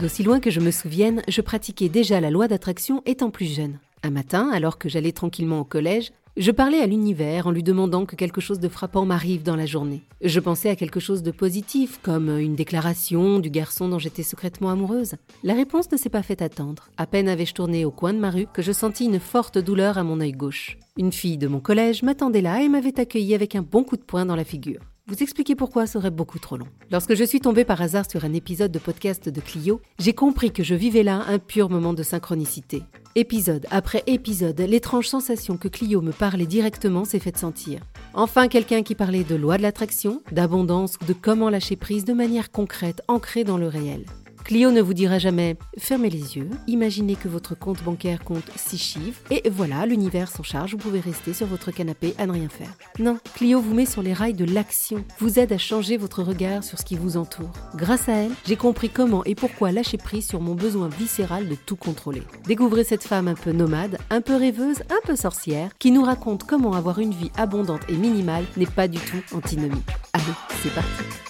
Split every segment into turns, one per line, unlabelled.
D'aussi loin que je me souvienne, je pratiquais déjà la loi d'attraction étant plus jeune. Un matin, alors que j'allais tranquillement au collège, je parlais à l'univers en lui demandant que quelque chose de frappant m'arrive dans la journée. Je pensais à quelque chose de positif, comme une déclaration du garçon dont j'étais secrètement amoureuse. La réponse ne s'est pas fait attendre. À peine avais-je tourné au coin de ma rue que je sentis une forte douleur à mon œil gauche. Une fille de mon collège m'attendait là et m'avait accueilli avec un bon coup de poing dans la figure. Vous expliquer pourquoi serait beaucoup trop long. Lorsque je suis tombée par hasard sur un épisode de podcast de Clio, j'ai compris que je vivais là un pur moment de synchronicité. Épisode après épisode, l'étrange sensation que Clio me parlait directement s'est faite sentir. Enfin, quelqu'un qui parlait de loi de l'attraction, d'abondance ou de comment lâcher prise de manière concrète, ancrée dans le réel. Clio ne vous dira jamais fermez les yeux, imaginez que votre compte bancaire compte 6 chiffres et voilà, l'univers s'en charge, vous pouvez rester sur votre canapé à ne rien faire. Non, Clio vous met sur les rails de l'action, vous aide à changer votre regard sur ce qui vous entoure. Grâce à elle, j'ai compris comment et pourquoi lâcher prise sur mon besoin viscéral de tout contrôler. Découvrez cette femme un peu nomade, un peu rêveuse, un peu sorcière, qui nous raconte comment avoir une vie abondante et minimale n'est pas du tout antinomique. Allez, c'est parti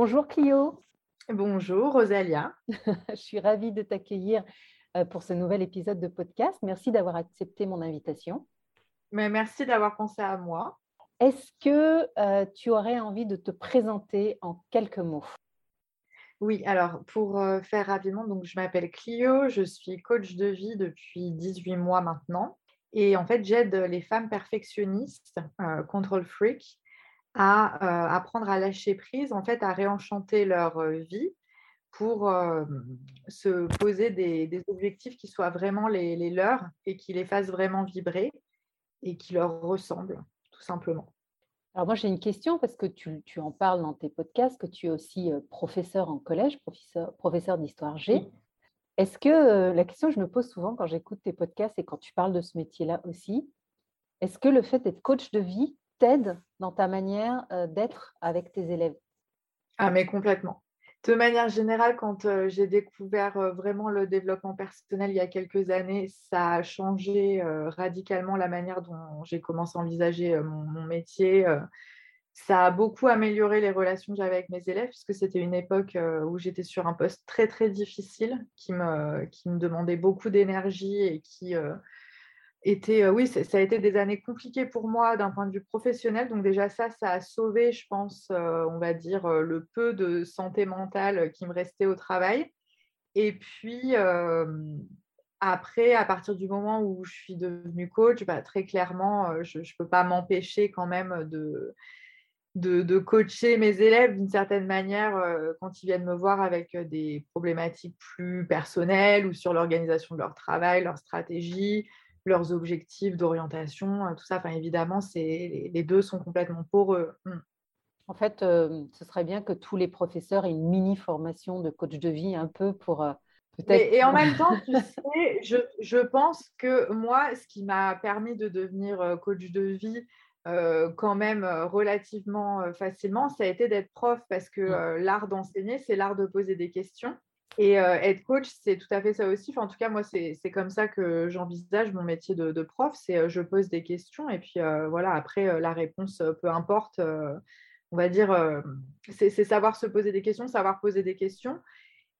Bonjour Clio.
Bonjour Rosalia.
Je suis ravie de t'accueillir euh, pour ce nouvel épisode de podcast. Merci d'avoir accepté mon invitation.
Mais merci d'avoir pensé à moi.
Est-ce que euh, tu aurais envie de te présenter en quelques mots?
Oui, alors pour euh, faire rapidement, donc je m'appelle Clio, je suis coach de vie depuis 18 mois maintenant. Et en fait, j'aide les femmes perfectionnistes, control freak, à euh, apprendre à lâcher prise, en fait, à réenchanter leur euh, vie pour euh, se poser des, objectifs qui soient vraiment les, leurs et qui les fassent vraiment vibrer et qui leur ressemblent, tout simplement.
Alors moi, j'ai une question parce que tu, en parles dans tes podcasts, que tu es aussi professeur en collège, professeur, professeur d'histoire G. Est-ce que la question que je me pose souvent quand j'écoute tes podcasts et quand tu parles de ce métier-là aussi, est-ce que le fait d'être coach de vie t'aide dans ta manière d'être avec tes élèves
Ah, mais complètement. De manière générale, quand j'ai découvert vraiment le développement personnel il y a quelques années, ça a changé radicalement la manière dont j'ai commencé à envisager mon, métier. ça a beaucoup amélioré les relations que j'avais avec mes élèves, puisque c'était une époque où j'étais sur un poste très, très difficile, qui me, qui me demandait beaucoup d'énergie et qui était, oui, ça, a été des années compliquées pour moi d'un point de vue professionnel. Donc déjà ça, ça a sauvé, je pense, on va dire, le peu de santé mentale qui me restait au travail. Et puis après, à partir du moment où je suis devenue coach, bah, très clairement, je ne peux pas m'empêcher quand même de, de, coacher mes élèves d'une certaine manière quand ils viennent me voir avec des problématiques plus personnelles ou sur l'organisation de leur travail, leur stratégie, leurs objectifs d'orientation, euh, tout ça. Enfin, évidemment, c'est, les deux sont complètement pour eux. Mmh.
En fait, euh, ce serait bien que tous les professeurs aient une mini formation de coach de vie un peu pour euh,
peut-être. Et, en même temps, tu sais, je, je, pense que moi, ce qui m'a permis de devenir coach de vie quand même relativement facilement, ça a été d'être prof parce que l'art d'enseigner, c'est l'art de poser des questions. Et être coach, c'est tout à fait ça aussi. en tout cas, moi, c'est comme ça que j'envisage mon métier de, prof. C'est je pose des questions et puis voilà, après, la réponse, peu importe. on va dire, c'est savoir se poser des questions, savoir poser des questions.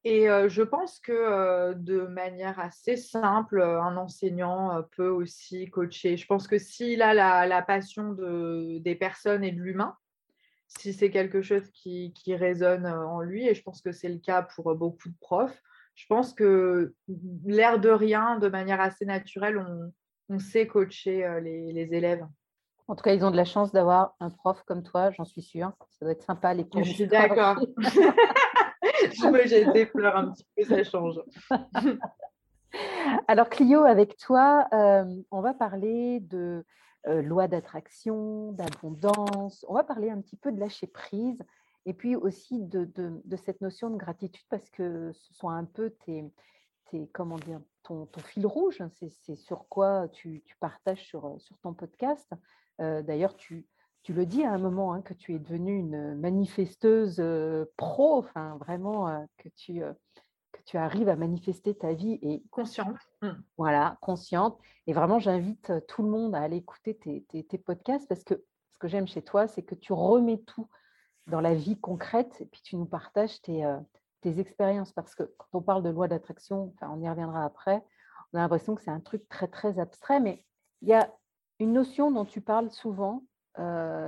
Et je pense que de manière assez simple, un enseignant peut aussi coacher. Je pense que s'il a la, passion de, des personnes et de l'humain, si c'est quelque chose qui, résonne en lui, et je pense que c'est le cas pour beaucoup de profs, je pense que l'air de rien, de manière assez naturelle, on, sait coacher les, élèves.
En tout cas, ils ont de la chance d'avoir un prof comme toi, j'en suis sûre. Ça doit être sympa les cours.
Je suis d'accord. J'ai des fleurs un petit peu, ça change.
Alors Clio, avec toi, on va parler de euh, loi d'attraction, d'abondance. On va parler un petit peu de lâcher prise et puis aussi de, cette notion de gratitude parce que ce sont un peu tes, comment dire, ton, fil rouge, hein, c'est sur quoi tu, partages sur, sur, ton podcast. D'ailleurs, tu, tu, le dis à un moment hein, que tu es devenue une manifesteuse pro, enfin vraiment que tu que tu arrives à manifester ta vie et
consciente.
Mmh. Voilà, consciente. Et vraiment, j'invite tout le monde à aller écouter tes, tes, podcasts parce que ce que j'aime chez toi, c'est que tu remets tout dans la vie concrète et puis tu nous partages tes, tes expériences. Parce que quand on parle de loi d'attraction, enfin, on y reviendra après, on a l'impression que c'est un truc très, très abstrait, mais il y a une notion dont tu parles souvent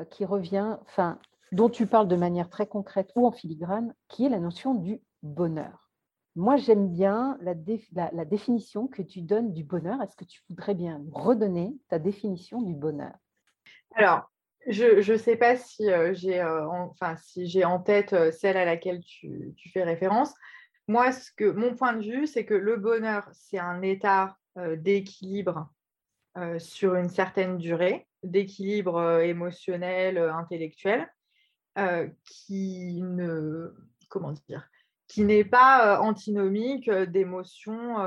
qui revient, enfin, dont tu parles de manière très concrète ou en filigrane, qui est la notion du bonheur. Moi, j'aime bien la, définition que tu donnes du bonheur. Est-ce que tu voudrais bien redonner ta définition du bonheur?
Alors, je ne sais pas si euh, j'ai euh, enfin, si en tête euh, celle à laquelle tu, tu, fais référence. Moi, ce que, mon point de vue, c'est que le bonheur, c'est un état d'équilibre sur une certaine durée, d'équilibre émotionnel, intellectuel, qui ne, comment dire, qui n'est pas antinomique d'émotions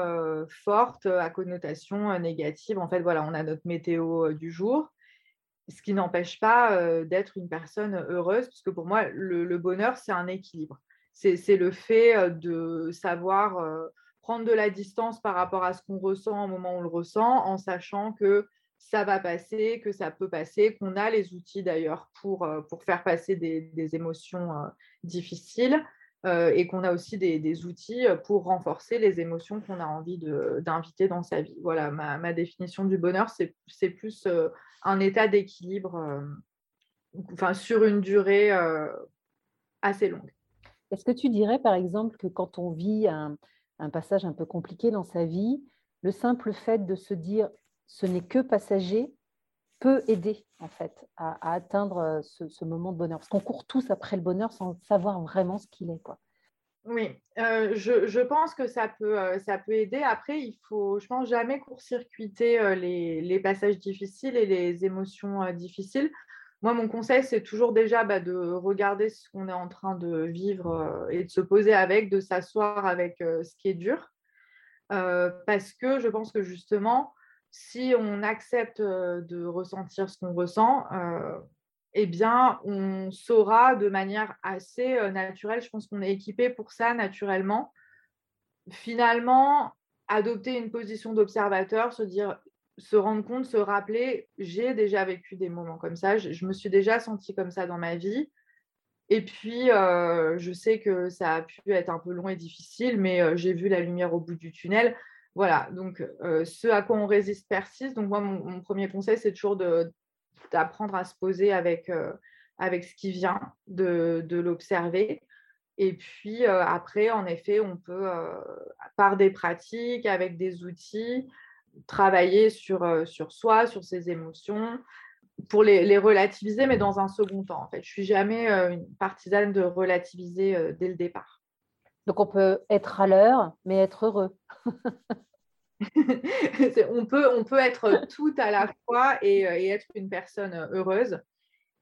fortes à connotation négative. En fait, voilà, on a notre météo du jour, ce qui n'empêche pas d'être une personne heureuse, puisque pour moi, le, bonheur, c'est un équilibre. C'est le fait de savoir prendre de la distance par rapport à ce qu'on ressent au moment où on le ressent, en sachant que ça va passer, que ça peut passer, qu'on a les outils d'ailleurs pour, pour faire passer des émotions difficiles. Euh, et qu'on a aussi des, outils euh, pour renforcer les émotions qu'on a envie d'inviter dans sa vie. Voilà, ma, définition du bonheur, c'est plus euh, un état d'équilibre enfin, sur une durée assez longue.
Est-ce que tu dirais, par exemple, que quand on vit un, passage un peu compliqué dans sa vie, le simple fait de se dire ce n'est que passager peut aider en fait à, atteindre euh, ce, moment de bonheur Parce qu'on court tous après le bonheur sans savoir vraiment ce qu'il est. Quoi.
Oui, euh, je, pense que ça peut, euh, ça peut aider. Après, il faut, je pense, jamais court-circuiter les, passages difficiles et les émotions difficiles. Moi, mon conseil, c'est toujours déjà bah, de regarder ce qu'on est en train de vivre et de se poser avec, de s'asseoir avec ce qui est dur. parce que je pense que justement, si on accepte de ressentir ce qu'on ressent, eh bien, on saura de manière assez naturelle, je pense qu'on est équipé pour ça naturellement, finalement, adopter une position d'observateur, se dire, se rendre compte, se rappeler, j'ai déjà vécu des moments comme ça, je, me suis déjà sentie comme ça dans ma vie. Et puis, je sais que ça a pu être un peu long et difficile, mais j'ai vu la lumière au bout du tunnel. Voilà, donc euh, ce à quoi on résiste persiste. Donc moi, mon, premier conseil, c'est toujours d'apprendre à se poser avec, euh, ce qui vient, de, l'observer. Et puis euh, après, en effet, on peut, par des pratiques, avec des outils, travailler sur, soi, sur ses émotions, pour les, les, relativiser, mais dans un second temps. En fait, je suis jamais une partisane de relativiser dès le départ.
Donc on peut être à l'heure, mais être heureux.
on, peut, être tout à la fois et, euh, être une personne heureuse.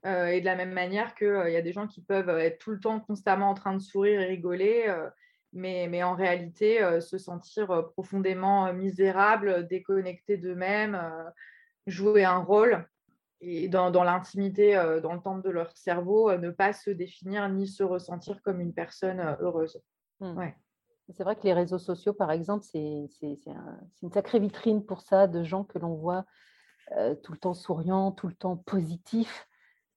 Euh, et de la même manière qu'il euh, y a des gens qui peuvent être tout le temps constamment en train de sourire et rigoler, mais, en réalité se sentir profondément misérable, déconnecté d'eux-mêmes, jouer un rôle et dans, dans l'intimité, dans le temple de leur cerveau, ne pas se définir ni se ressentir comme une personne heureuse.
Mmh. C'est vrai que les réseaux sociaux, par exemple, c'est une sacrée vitrine pour ça, de gens que l'on voit euh, tout le temps souriants, tout le temps positifs,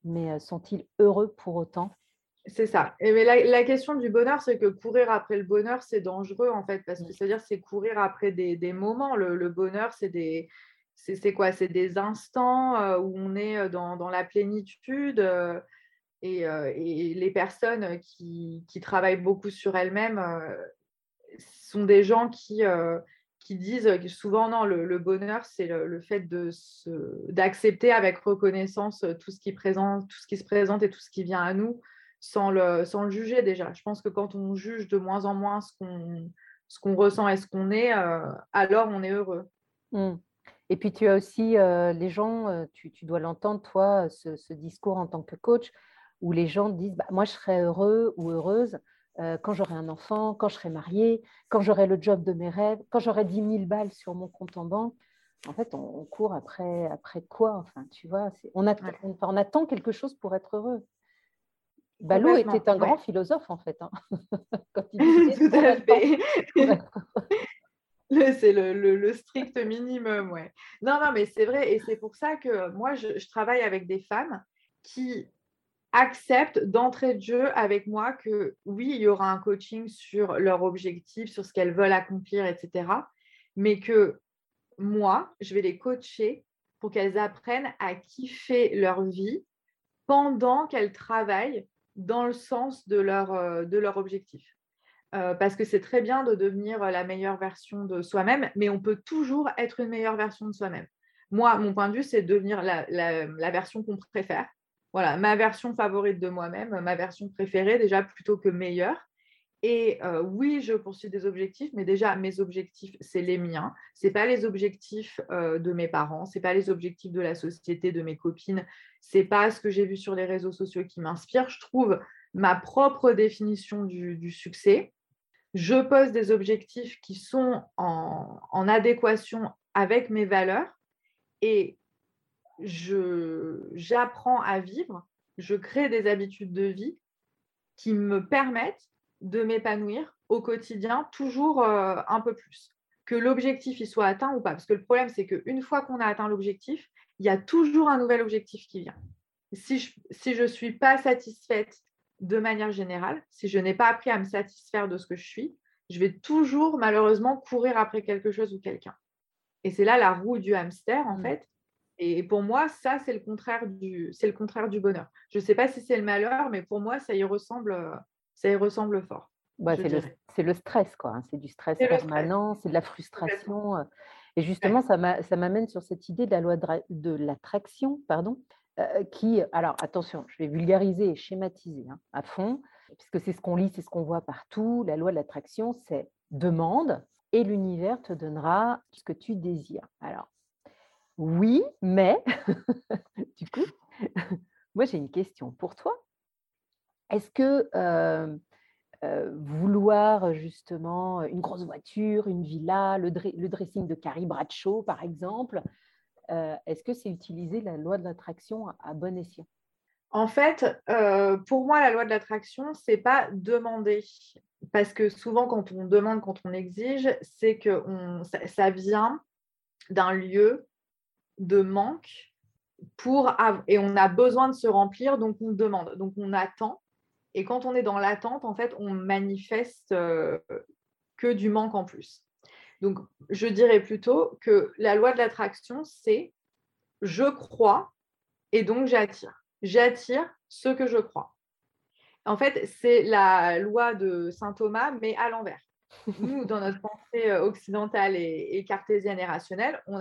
mais euh, sont-ils heureux pour autant?
C'est ça. Et mais la, question du bonheur, c'est que courir après le bonheur, c'est dangereux en fait, parce que mmh. c'est-à-dire c'est courir après des, des moments. Le, bonheur, c'est des c'est quoi? C'est des instants euh, où on est dans, dans la plénitude. Et, et, les personnes qui, qui, travaillent beaucoup sur elles-mêmes sont des gens qui, qui disent souvent non, le, bonheur, c'est le, fait d'accepter avec reconnaissance tout ce, qui présente, tout ce qui se présente et tout ce qui vient à nous sans le, sans le juger déjà. Je pense que quand on juge de moins en moins ce qu'on qu'on ressent et ce qu'on est, alors on est heureux.
Mmh. Et puis tu as aussi les gens, tu, tu dois l'entendre, toi, ce, discours en tant que coach, où les gens disent bah, Moi, je serais heureux ou heureuse euh, quand j'aurai un enfant, quand je serai mariée, quand j'aurai le job de mes rêves, quand j'aurai 10 000 balles sur mon compte en banque. En fait, on, court après, après quoi Enfin, tu vois, on, on, attend quelque chose pour être heureux. Balou était un grand philosophe, en fait. Hein.
Quand il Tout à fait. C'est le, strict minimum, ouais. Non, non, mais c'est vrai, et c'est pour ça que moi, je, travaille avec des femmes qui acceptent d'entrée de jeu avec moi que oui, il y aura un coaching sur leur objectif, sur ce qu'elles veulent accomplir, etc. Mais que moi, je vais les coacher pour qu'elles apprennent à kiffer leur vie pendant qu'elles travaillent dans le sens de leur, euh, de leur objectif. Euh, parce que c'est très bien de devenir la meilleure version de soi-même, mais on peut toujours être une meilleure version de soi-même. Moi, mon point de vue, c'est devenir la, la, version qu'on préfère. Voilà, ma version favorite de moi-même, ma version préférée, déjà plutôt que meilleure. Et euh, oui, je poursuis des objectifs, mais déjà mes objectifs, c'est les miens. Ce pas les objectifs euh, de mes parents, ce pas les objectifs de la société, de mes copines. C'est pas ce que j'ai vu sur les réseaux sociaux qui m'inspire. Je trouve ma propre définition du succès je pose des objectifs qui sont en, adéquation avec mes valeurs et j'apprends à vivre, je crée des habitudes de vie qui me permettent de m'épanouir au quotidien toujours euh, un peu plus. Que l'objectif il soit atteint ou pas. Parce que le problème, c'est qu'une fois qu'on a atteint l'objectif, il y a toujours un nouvel objectif qui vient. Si je ne suis pas satisfaite de manière générale, si je n'ai pas appris à me satisfaire de ce que je suis, je vais toujours malheureusement courir après quelque chose ou quelqu'un. Et c'est là la roue du hamster, en mmh. fait. Et pour moi, ça, c'est le contraire du, c'est le contraire du bonheur. Je ne sais pas si c'est le malheur, mais pour moi, ça y ressemble, ça y ressemble fort.
C'est, le, stress, quoi. Hein. C'est du stress permanent, c'est de la frustration. Euh. Et justement, ça, m'amène sur cette idée de la loi de, l'attraction, pardon, euh, qui, alors attention, je vais vulgariser et schématiser hein, à fond, puisque c'est ce qu'on lit, c'est ce qu'on voit partout. La loi de l'attraction, c'est demande et l'univers te donnera ce que tu désires. Alors, oui, mais du coup, moi j'ai une question pour toi. Est-ce que euh, euh, vouloir justement une grosse voiture, une villa, le, dressing de Carrie Bradshaw par exemple, euh, est-ce que c'est utiliser la loi de l'attraction à bon escient?
En fait, pour moi, la loi de l'attraction, c'est pas demander. Parce que souvent, quand on demande, quand on exige, c'est que ça, vient d'un lieu de manque pour et on a besoin de se remplir, donc on demande, donc on attend. Et quand on est dans l'attente, en fait, on manifeste euh, que du manque en plus. Donc, je dirais plutôt que la loi de l'attraction, c'est je crois et donc j'attire j'attire ce que je crois. En fait, c'est la loi de saint Thomas, mais à l'envers. Nous, dans notre pensée euh, occidentale et, cartésienne et rationnelle, on,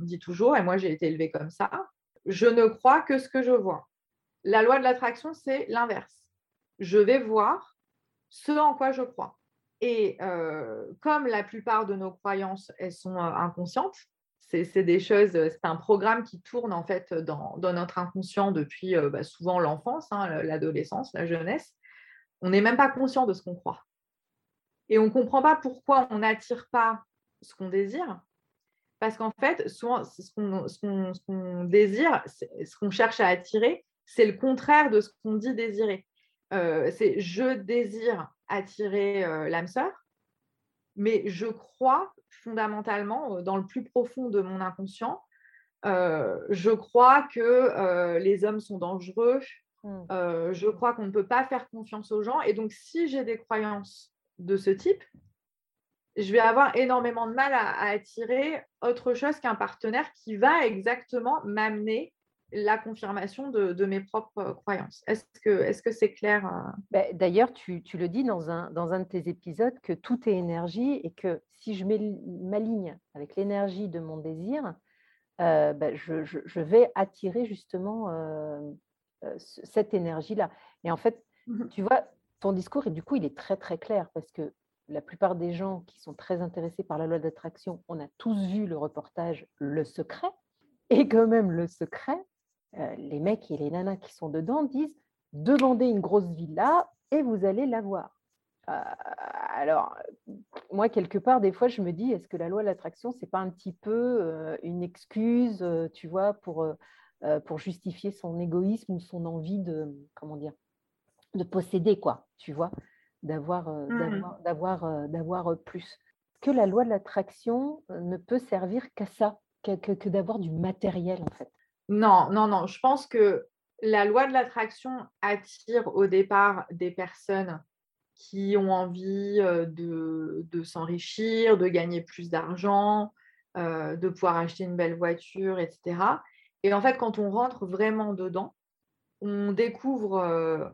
dit toujours, et moi j'ai été élevée comme ça, je ne crois que ce que je vois. La loi de l'attraction, c'est l'inverse. Je vais voir ce en quoi je crois. Et euh, comme la plupart de nos croyances, elles sont euh, inconscientes, c'est des choses, c'est un programme qui tourne en fait dans, notre inconscient depuis bah, souvent l'enfance, hein, l'adolescence, la jeunesse. On n'est même pas conscient de ce qu'on croit. Et on ne comprend pas pourquoi on n'attire pas ce qu'on désire. Parce qu'en fait, souvent, ce qu'on désire, ce qu'on cherche à attirer, c'est le contraire de ce qu'on dit désirer. Euh, c'est je désire attirer l'âme sœur, mais je crois fondamentalement, euh, dans le plus profond de mon inconscient, euh, je crois que euh, les hommes sont dangereux, mmh. je crois qu'on ne peut pas faire confiance aux gens. Et donc, si j'ai des croyances de ce type, je vais avoir énormément de mal à attirer autre chose qu'un partenaire qui va exactement m'amener la confirmation de, mes propres croyances. Est-ce que c'est -ce c'est clair euh?
bah, D'ailleurs, tu, le dis dans un, dans un de tes épisodes que tout est énergie et que si je m'aligne avec l'énergie de mon désir, euh, bah, je, vais attirer justement euh, cette énergie-là. Et en fait, mmh tu vois, ton discours, et du coup, il est très très clair parce que la plupart des gens qui sont très intéressés par la loi d'attraction, on a tous vu le reportage Le Secret. Et quand même, le secret, euh, les mecs et les nanas qui sont dedans disent demandez une grosse villa et vous allez l'avoir. alors, moi, quelque part, des fois, je me dis, est-ce que la loi de l'attraction, c'est pas un petit peu une excuse, tu vois, pour, pour justifier son égoïsme ou son envie de, comment dire, de posséder, quoi, tu vois, d'avoir mmh. d'avoir d'avoir plus. Que la loi de l'attraction ne peut servir qu'à ça, que, que d'avoir du matériel, en fait.
Non, non, non. Je pense que la loi de l'attraction attire au départ des personnes qui ont envie de, s'enrichir, de gagner plus d'argent, de pouvoir acheter une belle voiture, etc. Et en fait, quand on rentre vraiment dedans, on découvre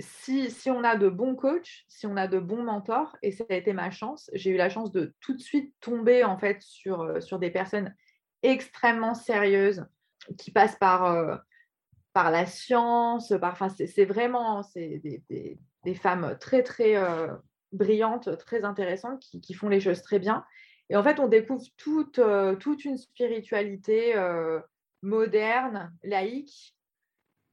si, on a de bons coachs, si on a de bons mentors, et ça a été ma chance, j'ai eu la chance de tout de suite tomber en fait sur, sur des personnes extrêmement sérieuses qui passent par, par la science, par, c'est vraiment c'est des, des femmes très, très euh, brillantes, très intéressantes, qui, font les choses très bien. Et en fait, on découvre toute, euh, toute une spiritualité euh, moderne, laïque,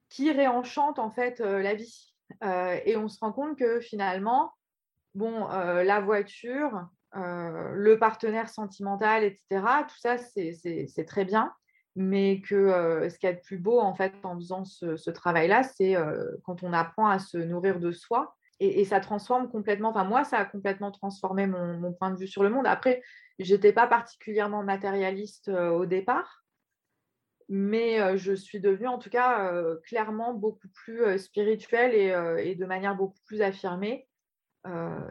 qui réenchante en fait la vie. Et on se rend compte que finalement, bon, la voiture, le partenaire sentimental, etc., tout ça, c'est très bien mais que ce qu'il y a de plus beau en fait en faisant ce, travail-là, c'est quand on apprend à se nourrir de soi et, ça transforme complètement. Enfin moi, ça a complètement transformé mon, point de vue sur le monde. Après, j'étais pas particulièrement matérialiste au départ, mais je suis devenue en tout cas clairement beaucoup plus spirituelle et, de manière beaucoup plus affirmée.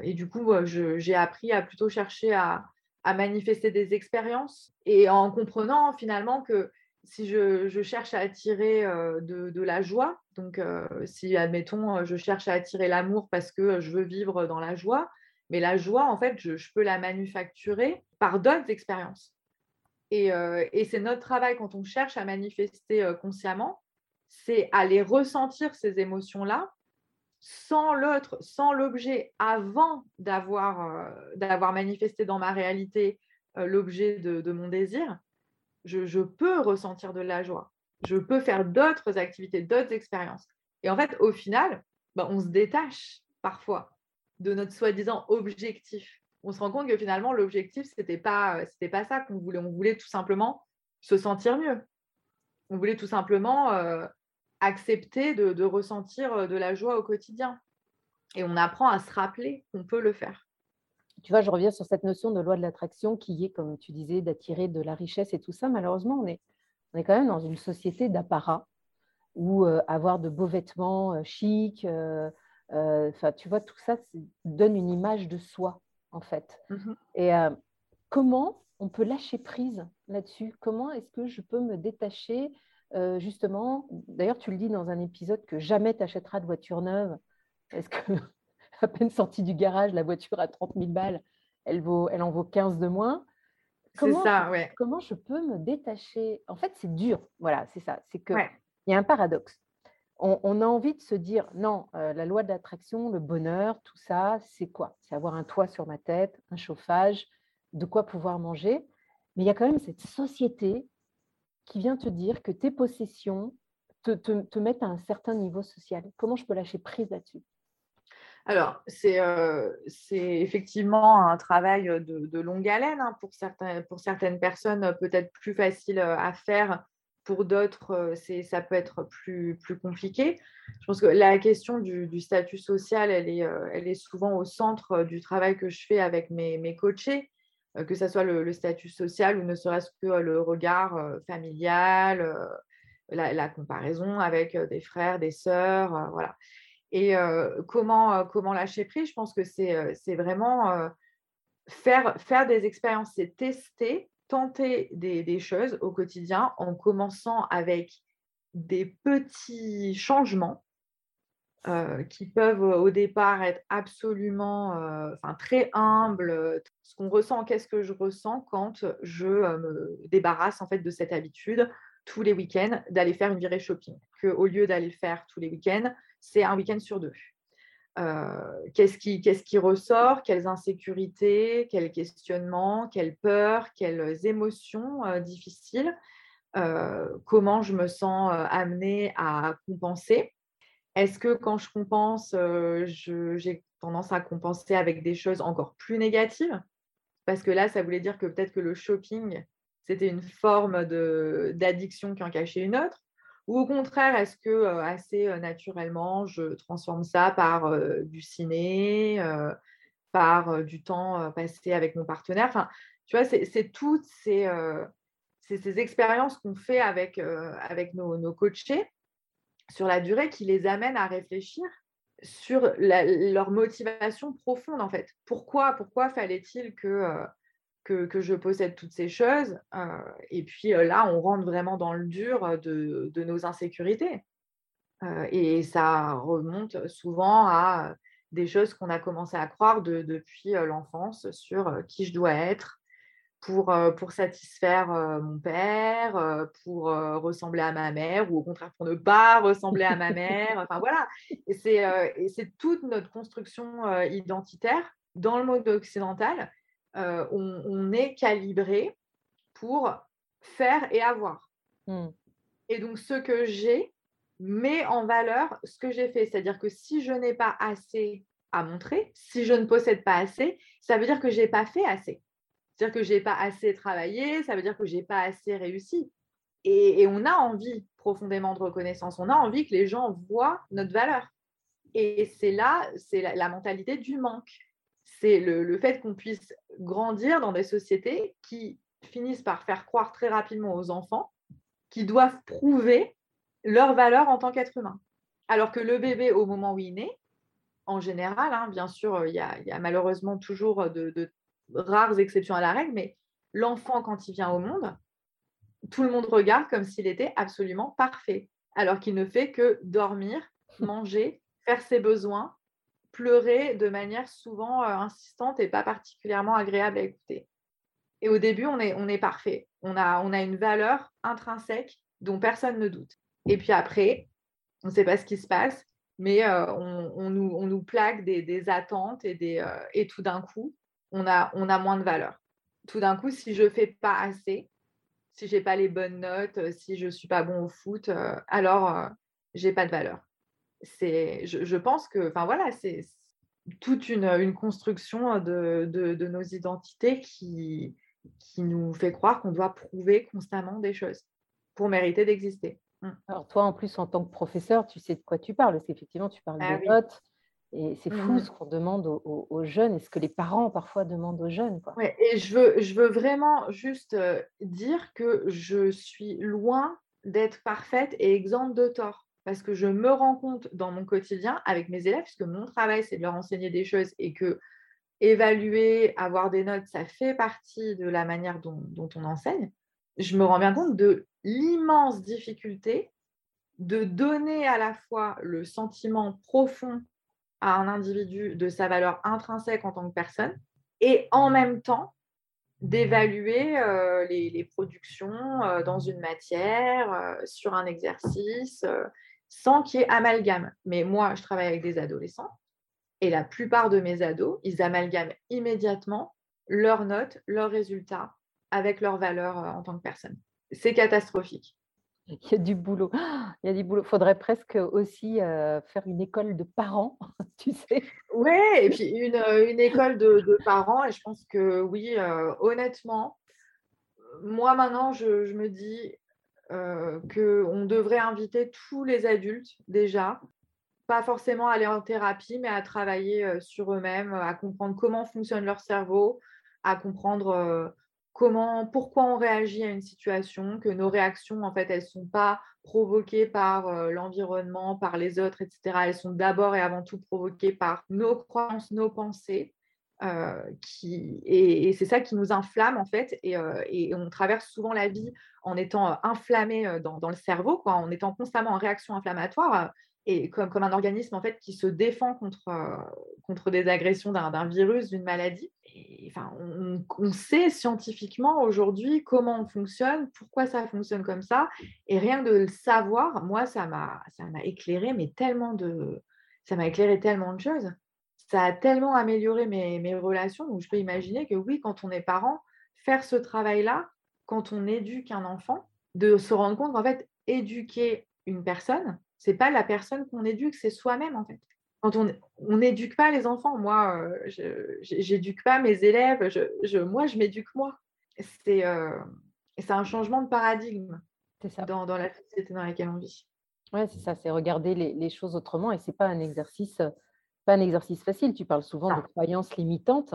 et du coup, j'ai appris à plutôt chercher à, manifester des expériences et en comprenant finalement que si je, cherche à attirer de, la joie, donc si admettons je cherche à attirer l'amour parce que je veux vivre dans la joie, mais la joie en fait je, peux la manufacturer par d'autres expériences. Et, et c'est notre travail quand on cherche à manifester consciemment, c'est aller ressentir ces émotions-là sans l'autre, sans l'objet, avant d'avoir euh, manifesté dans ma réalité euh, l'objet de, mon désir, je, peux ressentir de la joie. Je peux faire d'autres activités, d'autres expériences. Et en fait, au final, bah, on se détache parfois de notre soi-disant objectif. On se rend compte que finalement, l'objectif, ce n'était pas, pas ça qu'on voulait. On voulait tout simplement se sentir mieux. On voulait tout simplement euh, accepter de, ressentir euh, de la joie au quotidien. Et on apprend à se rappeler qu'on peut le faire.
Tu vois, je reviens sur cette notion de loi de l'attraction qui est, comme tu disais, d'attirer de la richesse et tout ça. Malheureusement, on est, on est quand même dans une société d'apparat où euh, avoir de beaux vêtements euh, chics, enfin, tu vois, tout ça donne une image de soi, en fait. Mmh et comment on peut lâcher prise là-dessus? Comment est-ce que je peux me détacher euh, justement, d'ailleurs, tu le dis dans un épisode que jamais tu achèteras de voiture neuve, parce que à peine sortie du garage, la voiture à 30 000 balles, elle, vaut, elle en vaut 15 de moins?
Comment, ça, ouais.
comment je peux me détacher? En fait, c'est dur. Voilà, c'est ça. C'est que il y a un paradoxe. On, a envie de se dire non, euh, la loi de l'attraction, le bonheur, tout ça, c'est quoi? C'est avoir un toit sur ma tête, un chauffage, de quoi pouvoir manger. Mais il y a quand même cette société qui vient te dire que tes possessions te, te, mettent à un certain niveau social. Comment je peux lâcher prise là-dessus?
Alors, euh, c'est effectivement un travail de, longue haleine hein, pour, certaines personnes, peut-être plus facile euh, à faire. Pour d'autres, euh, ça peut être plus, plus compliqué. Je pense que la question du, statut social, elle est, elle est souvent au centre du travail que je fais avec mes, mes coachés. Euh, que ce soit le, statut social ou ne serait-ce que euh, le regard euh, familial, la, comparaison avec des frères, des sœurs, voilà. Et comment, comment lâcher prise? Je pense que c'est vraiment faire, faire des expériences, c'est tester, tenter des, choses au quotidien en commençant avec des petits changements euh, qui peuvent euh, au départ être absolument euh, très humbles. Ce qu'on ressent, qu'est-ce que je ressens quand je me débarrasse en fait de cette habitude tous les week-ends d'aller faire une virée shopping, qu'au lieu d'aller le faire tous les week-ends, c'est un week-end sur deux. Qu'est-ce, qui, qu'est-ce qui ressort? Quelles insécurités? Quels questionnements? Quelles peurs? Quelles émotions difficiles? Comment je me sens amenée à compenser? Est-ce que quand je compense, j'ai tendance à compenser avec des choses encore plus négatives? Parce que là, ça voulait dire que peut-être que le shopping, c'était une forme d'addiction qui en cachait une autre Ou au contraire, est-ce que assez naturellement, je transforme ça par du ciné, par du temps passé avec mon partenaire? Enfin, tu vois, c'est toutes ces, ces expériences qu'on fait avec, avec nos, coachés sur la durée qui les amènent à réfléchir sur leur motivation profonde, en fait. Pourquoi, pourquoi fallait-il que que, je possède toutes ces choses. Euh, et puis euh, là, on rentre vraiment dans le dur de, nos insécurités. Euh, et ça remonte souvent à des choses qu'on a commencé à croire depuis l'enfance sur qui je dois être pour, pour satisfaire mon père, pour ressembler à ma mère, ou au contraire pour ne pas ressembler à ma mère. Enfin voilà. C'est toute notre construction identitaire dans le mode occidental euh, on, est calibré pour faire et avoir. Hmm. Et donc, ce que j'ai met en valeur ce que j'ai fait. C'est-à-dire que si je n'ai pas assez à montrer, si je ne possède pas assez, ça veut dire que je n'ai pas fait assez. C'est-à-dire que je n'ai pas assez travaillé, ça veut dire que je n'ai pas assez réussi. Et, on a envie profondément de reconnaissance, on a envie que les gens voient notre valeur. Et c'est là, c'est la mentalité du manque c'est le, fait qu'on puisse grandir dans des sociétés qui finissent par faire croire très rapidement aux enfants qu'ils doivent prouver leur valeur en tant qu'être humain. Alors que le bébé, au moment où il naît, en général, hein, bien sûr, il y, a, malheureusement toujours de, rares exceptions à la règle, mais l'enfant, quand il vient au monde, tout le monde regarde comme s'il était absolument parfait, alors qu'il ne fait que dormir, manger, faire ses besoins, pleurer de manière souvent euh, insistante et pas particulièrement agréable à écouter. Et au début, on est, parfait. On a, une valeur intrinsèque dont personne ne doute. Et puis après, on ne sait pas ce qui se passe, mais euh, on, nous, plaque des, attentes euh, et tout d'un coup, on a, moins de valeur. Tout d'un coup, si je ne fais pas assez, si je n'ai pas les bonnes notes, si je ne suis pas bon au foot, alors j'ai pas de valeur c'est, je, pense que, enfin voilà, c'est toute une, construction de, nos identités qui, qui nous fait croire qu'on doit prouver constamment des choses pour mériter d'exister.
Mmh. Alors toi, en plus, en tant que professeur, tu sais de quoi tu parles, parce qu'effectivement, tu parles ah de notes. Et c'est fou mmh ce qu'on demande aux, jeunes et ce que les parents parfois demandent aux jeunes. Quoi.
et je veux, je veux vraiment juste dire que je suis loin d'être parfaite et exempte de tort parce que je me rends compte dans mon quotidien avec mes élèves, puisque mon travail, c'est de leur enseigner des choses et que évaluer, avoir des notes, ça fait partie de la manière dont, on enseigne. Je me rends bien compte de l'immense difficulté de donner à la fois le sentiment profond à un individu de sa valeur intrinsèque en tant que personne et en même temps d'évaluer euh, les, productions euh, dans une matière, euh, sur un exercice, sans qu'il y ait amalgame. Mais moi, je travaille avec des adolescents et la plupart de mes ados, ils amalgament immédiatement leurs notes, leurs résultats avec leurs valeurs euh, en tant que personne. C'est catastrophique.
Il y a du boulot. Il y a du boulot. Il faudrait presque aussi euh, faire une école de parents, tu sais.
Oui, et puis une, euh, école de, parents. Et je pense que oui, honnêtement, moi maintenant, je, me dis, euh, qu'on devrait inviter tous les adultes déjà, pas forcément aller en thérapie, mais à travailler euh, sur eux-mêmes, à comprendre comment fonctionne leur cerveau, à comprendre euh, comment, pourquoi on réagit à une situation, que nos réactions, en fait, elles ne sont pas provoquées par l'environnement, par les autres, etc. Elles sont d'abord et avant tout provoquées par nos croyances, nos pensées. Euh, et, c'est ça qui nous inflamme en fait, et, euh, on traverse souvent la vie en étant euh, inflammé dans, le cerveau, quoi, en étant constamment en réaction inflammatoire, et comme, un organisme en fait qui se défend contre, des agressions d'un virus, d'une maladie. Enfin, on, sait scientifiquement aujourd'hui comment on fonctionne, pourquoi ça fonctionne comme ça, et rien de le savoir, moi, ça m'a éclairé, mais tellement de, ça m'a éclairé tellement de choses ça a tellement amélioré mes, relations. Donc, je peux imaginer que oui, quand on est parent, faire ce travail-là, quand on éduque un enfant, de se rendre compte qu'en fait, éduquer une personne, C'est pas la personne qu'on éduque, c'est soi-même en fait. Quand on n'éduque pas les enfants, moi, euh, je n'éduque pas mes élèves, je, moi, je m'éduque moi. C'est euh, un changement de paradigme ça. Dans, dans, la société dans laquelle on vit.
Oui, c'est ça, c'est regarder les, les, choses autrement et ce n'est pas un exercice pas un exercice facile. Tu parles souvent de croyances limitantes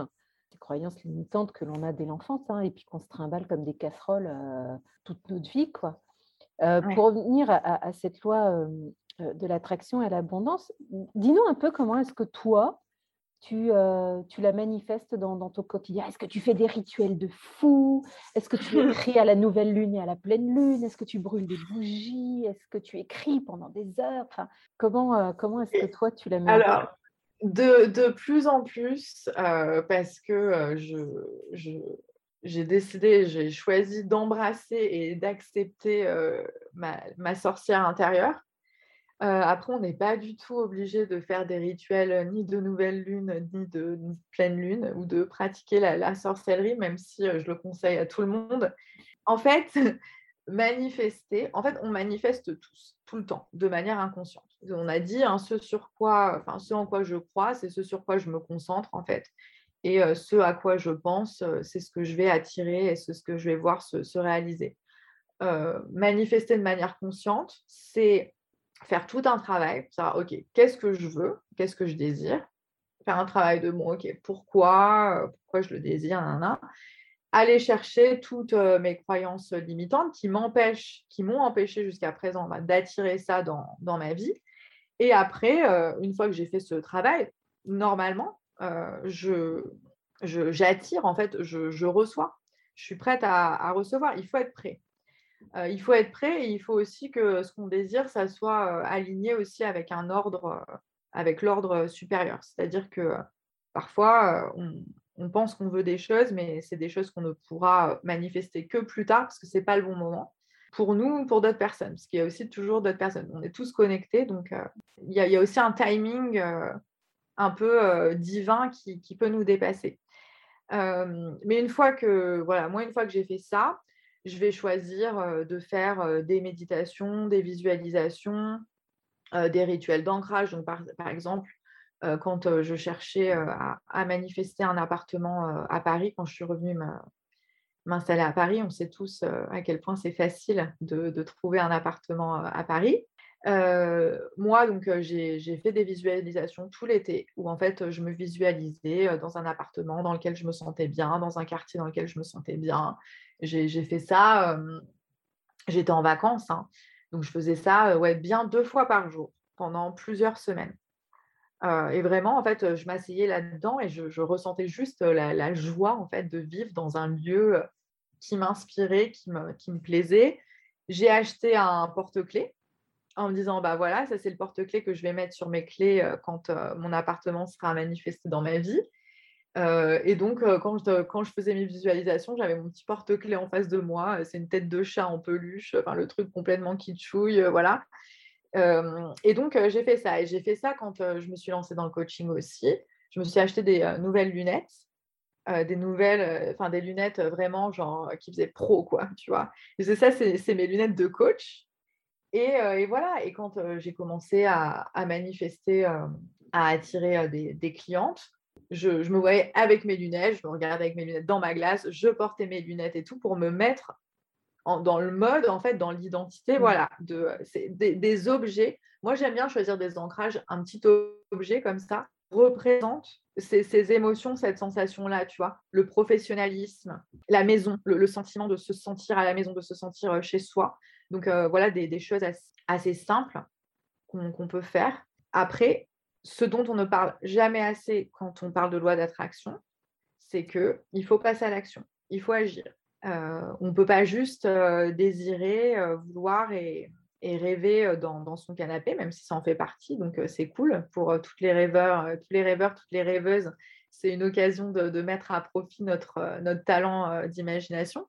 croyances limitantes que l'on a dès l'enfance hein, et puis qu'on se trimballe comme des casseroles euh, toute notre vie. Quoi. Euh, pour revenir à, cette loi euh, de l'attraction et l'abondance, dis-nous un peu comment est-ce que toi, tu, tu la manifestes dans, ton quotidien. Est-ce que tu fais des rituels de fou? Est-ce que tu écris à la nouvelle lune et à la pleine lune? Est-ce que tu brûles des bougies? Est-ce que tu écris pendant des heures? Enfin, Comment, comment est-ce que toi, tu la
manifestes? De, plus en plus, euh, parce que euh, j'ai décidé, j'ai choisi d'embrasser et d'accepter euh, ma, sorcière intérieure. après, on n'est pas du tout obligé de faire des rituels ni de nouvelle lune, ni de, pleine lune, ou de pratiquer la, sorcellerie, même si je le conseille à tout le monde. En fait, manifester, en fait, on manifeste tous, tout le temps, de manière inconsciente. On a dit hein, ce sur quoi, enfin, ce en quoi je crois, c'est ce sur quoi je me concentre, en fait. Et euh, ce à quoi je pense, euh, c'est ce que je vais attirer et c'est ce que je vais voir se, réaliser. Euh, manifester de manière consciente, c'est faire tout un travail, savoir, OK, qu'est-ce que je veux, qu'est-ce que je désire, faire un travail de bon, OK, pourquoi, pourquoi je le désire, nan, aller chercher toutes euh, mes croyances limitantes qui m'empêchent, qui m'ont empêché jusqu'à présent bah, d'attirer ça dans, ma vie. Et après, euh, une fois que j'ai fait ce travail, normalement, euh, je, j'attire, en fait, je, reçois. Je suis prête à, recevoir. Il faut être prêt. il faut être prêt et il faut aussi que ce qu'on désire, ça soit aligné aussi avec un ordre, avec l'ordre supérieur. C'est-à-dire que parfois, on, on pense qu'on veut des choses, mais c'est des choses qu'on ne pourra manifester que plus tard parce que ce n'est pas le bon moment. Pour nous ou pour d'autres personnes, parce qu'il y a aussi toujours d'autres personnes. On est tous connectés, donc euh, il, y a, aussi un timing euh, un peu euh, divin qui, peut nous dépasser. mais une fois que, voilà, moi, une fois que j'ai fait ça, je vais choisir de faire des méditations, des visualisations, des rituels d'ancrage. Donc, par exemple, euh, quand euh, je cherchais euh, à, manifester un appartement à Paris, quand je suis revenue m'installer à Paris. On sait tous à quel point c'est facile de, trouver un appartement à Paris. moi, donc, j'ai fait des visualisations tout l'été où en fait, je me visualisais dans un appartement dans lequel je me sentais bien, dans un quartier dans lequel je me sentais bien. J'ai fait ça, j'étais en vacances, hein. donc je faisais ça ouais, bien deux fois par jour pendant plusieurs semaines. Et vraiment, en fait, je m'asseyais là-dedans et je, ressentais juste la, joie, en fait, de vivre dans un lieu qui m'inspirait, qui me, plaisait. J'ai acheté un porte-clés en me disant, bah voilà, ça c'est le porte-clés que je vais mettre sur mes clés quand mon appartement sera manifesté dans ma vie. et donc, quand, je, faisais mes visualisations, j'avais mon petit porte-clés en face de moi. C'est une tête de chat en peluche, le truc complètement kitschouille, voilà et donc, j'ai fait ça. Et j'ai fait ça quand je me suis lancée dans le coaching aussi. Je me suis acheté des nouvelles lunettes. des nouvelles, enfin des lunettes vraiment genre qui faisaient pro, quoi, tu vois. Et ça, c'est mes lunettes de coach. Et, voilà, et quand j'ai commencé à, manifester, à attirer des, clientes, je, je, me voyais avec mes lunettes, je me regardais avec mes lunettes dans ma glace, je portais mes lunettes et tout pour me mettre dans le mode, en fait, dans l'identité, mmh. voilà, de, des, des, objets. Moi, j'aime bien choisir des ancrages. Un petit objet comme ça représente ces, ces émotions, cette sensation-là, tu vois, le professionnalisme, la maison, le, sentiment de se sentir à la maison, de se sentir euh, chez soi. Donc, euh, voilà, des, des, choses assez, simples qu'on peut faire. Après, ce dont on ne parle jamais assez quand on parle de loi d'attraction, c'est qu'il faut passer à l'action, il faut agir. Euh, on ne peut pas juste euh, désirer, euh, vouloir et, rêver dans, son canapé, même si ça en fait partie. Donc c'est cool pour toutes les rêveurs, tous les rêveurs, toutes les rêveuses. C'est une occasion de, mettre à profit notre, talent d'imagination.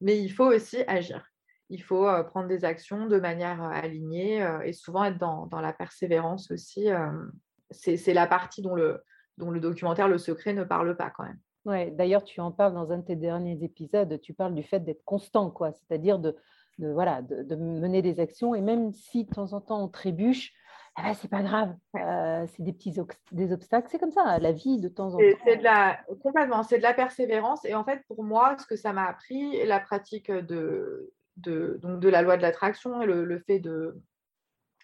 Mais il faut aussi agir. Il faut prendre des actions de manière alignée et souvent être dans, la persévérance aussi. c'est la partie dont le documentaire Le Secret ne parle pas quand même.
Ouais, d'ailleurs, tu en parles dans un de tes derniers épisodes, tu parles du fait d'être constant, quoi, c'est-à-dire de, de, voilà, de, mener des actions, et même si de temps en temps on trébuche, ah bah, c'est pas grave, euh, c'est des petits des obstacles, c'est comme ça, la vie de temps en temps.
C'est de la, complètement, c'est de la persévérance, et en fait, pour moi, ce que ça m'a appris, la pratique de, de, donc de la loi de l'attraction et le, fait de,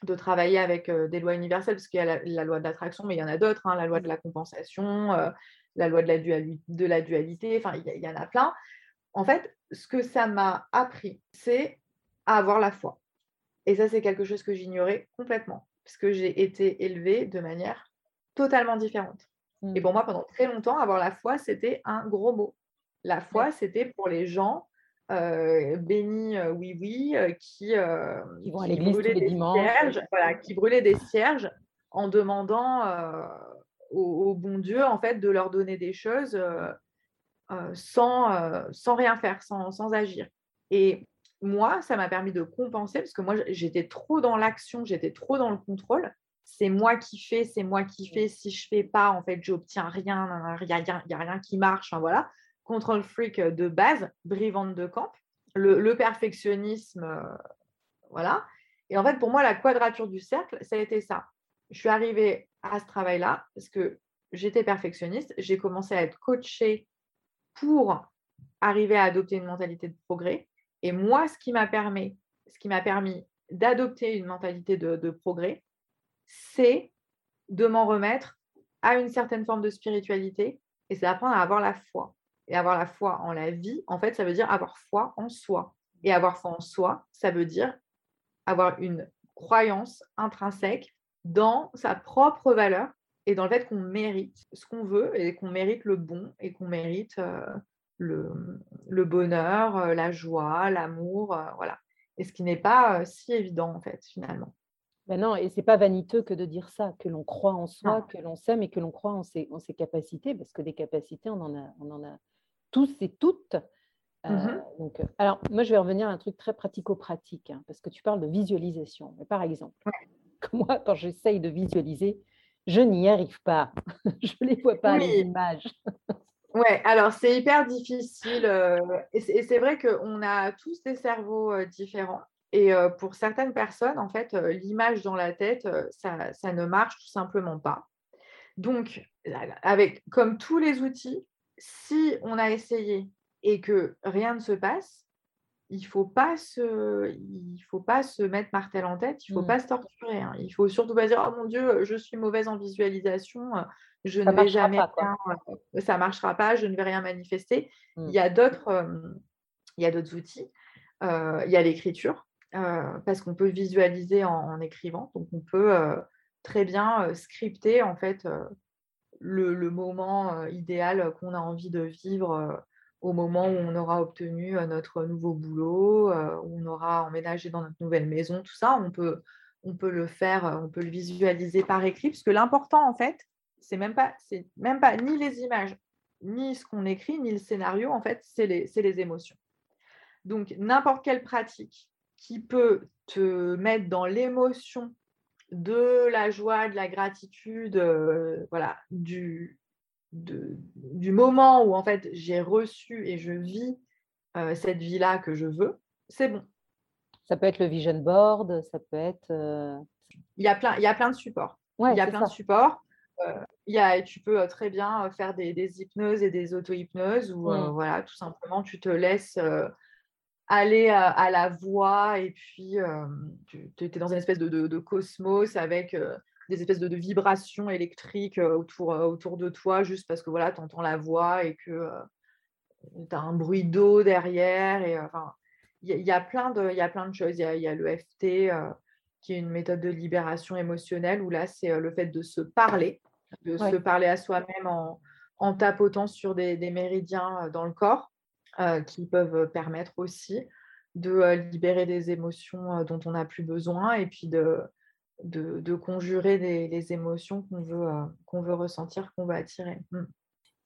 de travailler avec euh, des lois universelles, parce qu'il y a la, loi de l'attraction, mais il y en a d'autres, hein, la loi de la compensation, euh, la loi de la, de la dualité, enfin, il y, en a plein. En fait, ce que ça m'a appris, c'est à avoir la foi. Et ça, c'est quelque chose que j'ignorais complètement, parce que j'ai été élevée de manière totalement différente. Et pour mmh. moi, pendant très longtemps, avoir la foi, c'était un gros mot. La foi, c'était pour les gens euh, bénis, euh, oui, oui, euh, qui,
qui vont à
voilà, qui brûlaient des cierges en demandant au, bon Dieu en fait de leur donner des choses euh, euh, sans, euh, sans rien faire, sans, sans, agir. Et moi, ça m'a permis de compenser parce que moi, j'étais trop dans l'action, j'étais trop dans le contrôle. C'est moi qui fais, c'est moi qui fais. Si je fais pas, en fait, j'obtiens rien, il n'y a, a, rien qui marche. Enfin, voilà. Contrôle freak de base, brivante de camp. Le, le perfectionnisme, voilà. Et en fait, pour moi, la quadrature du cercle, ça a été ça je suis arrivée à ce travail-là parce que j'étais perfectionniste. J'ai commencé à être coachée pour arriver à adopter une mentalité de progrès. Et moi, ce qui m'a permis, ce qui m'a permis d'adopter une mentalité de, progrès, c'est de m'en remettre à une certaine forme de spiritualité et c'est apprendre à avoir la foi. Et avoir la foi en la vie, en fait, ça veut dire avoir foi en soi. Et avoir foi en soi, ça veut dire avoir une croyance intrinsèque dans sa propre valeur et dans le fait qu'on mérite ce qu'on veut et qu'on mérite le bon et qu'on mérite euh, le, le, bonheur, euh, la joie, l'amour, euh, voilà. Et ce qui n'est pas si évident en fait finalement.
Ben non, et c'est pas vaniteux que de dire ça, que l'on croit en soi, que l'on s'aime et que l'on croit en ses, en ses, capacités, parce que des capacités, on en a, on en a tous et toutes. Mmh donc, alors, moi, je vais revenir à un truc très pratico-pratique, hein, parce que tu parles de visualisation. Mais par exemple, moi, quand j'essaye de visualiser, je n'y arrive pas. je ne les vois pas, les images.
Ouais, alors c'est hyper difficile. Euh, et c'est vrai qu'on a tous des cerveaux euh, différents. Et euh, pour certaines personnes, en fait, l'image dans la tête, ça, ça, ne marche tout simplement pas. Donc, avec, comme tous les outils, si on a essayé et que rien ne se passe, il faut pas se il faut pas se mettre martel en tête, il faut mmh. pas se torturer. Hein. Il faut surtout pas dire oh mon dieu, je suis mauvaise en visualisation, je ne vais jamais ça marchera pas, je ne vais rien manifester. Il mmh. y a d'autres il y a d'autres outils. il y a l'écriture parce qu'on peut visualiser en, écrivant, donc on peut très bien scripter en fait le, le moment idéal qu'on a envie de vivre au moment où on aura obtenu euh, notre nouveau boulot, euh, où on aura emménagé dans notre nouvelle maison, tout ça, on peut, le faire, euh, on peut le visualiser par écrit, parce que l'important, en fait, c'est même pas, c'est même pas ni les images, ni ce qu'on écrit, ni le scénario, en fait, c'est les émotions. Donc, n'importe quelle pratique qui peut te mettre dans l'émotion de la joie, de la gratitude, voilà, du, du moment où en fait j'ai reçu et je vis euh, cette vie-là que je veux, c'est bon.
Ça peut être le vision board, ça peut être. Euh,
il, y a plein, il y a plein de supports. il y a plein de supports. Euh, il y a, tu peux très bien faire des, hypnoses et des auto-hypnoses où mmh. voilà, tout simplement tu te laisses aller à, la voix et puis tu es dans une espèce de, de cosmos avec des espèces de, vibrations électriques euh, autour, euh, autour de toi, juste parce que voilà, tu entends la voix et que euh, tu as un bruit d'eau derrière. Et, enfin, il y, a plein de, y a plein de choses. Il y, a, le FT, qui est une méthode de libération émotionnelle, où là, c'est le fait de se parler, de se parler à soi-même en, en, tapotant sur des, des, méridiens dans le corps, qui peuvent permettre aussi de libérer des émotions dont on n'a plus besoin et puis de, de, conjurer les émotions qu'on veut, euh, veut ressentir, qu'on veut attirer.
Mmh.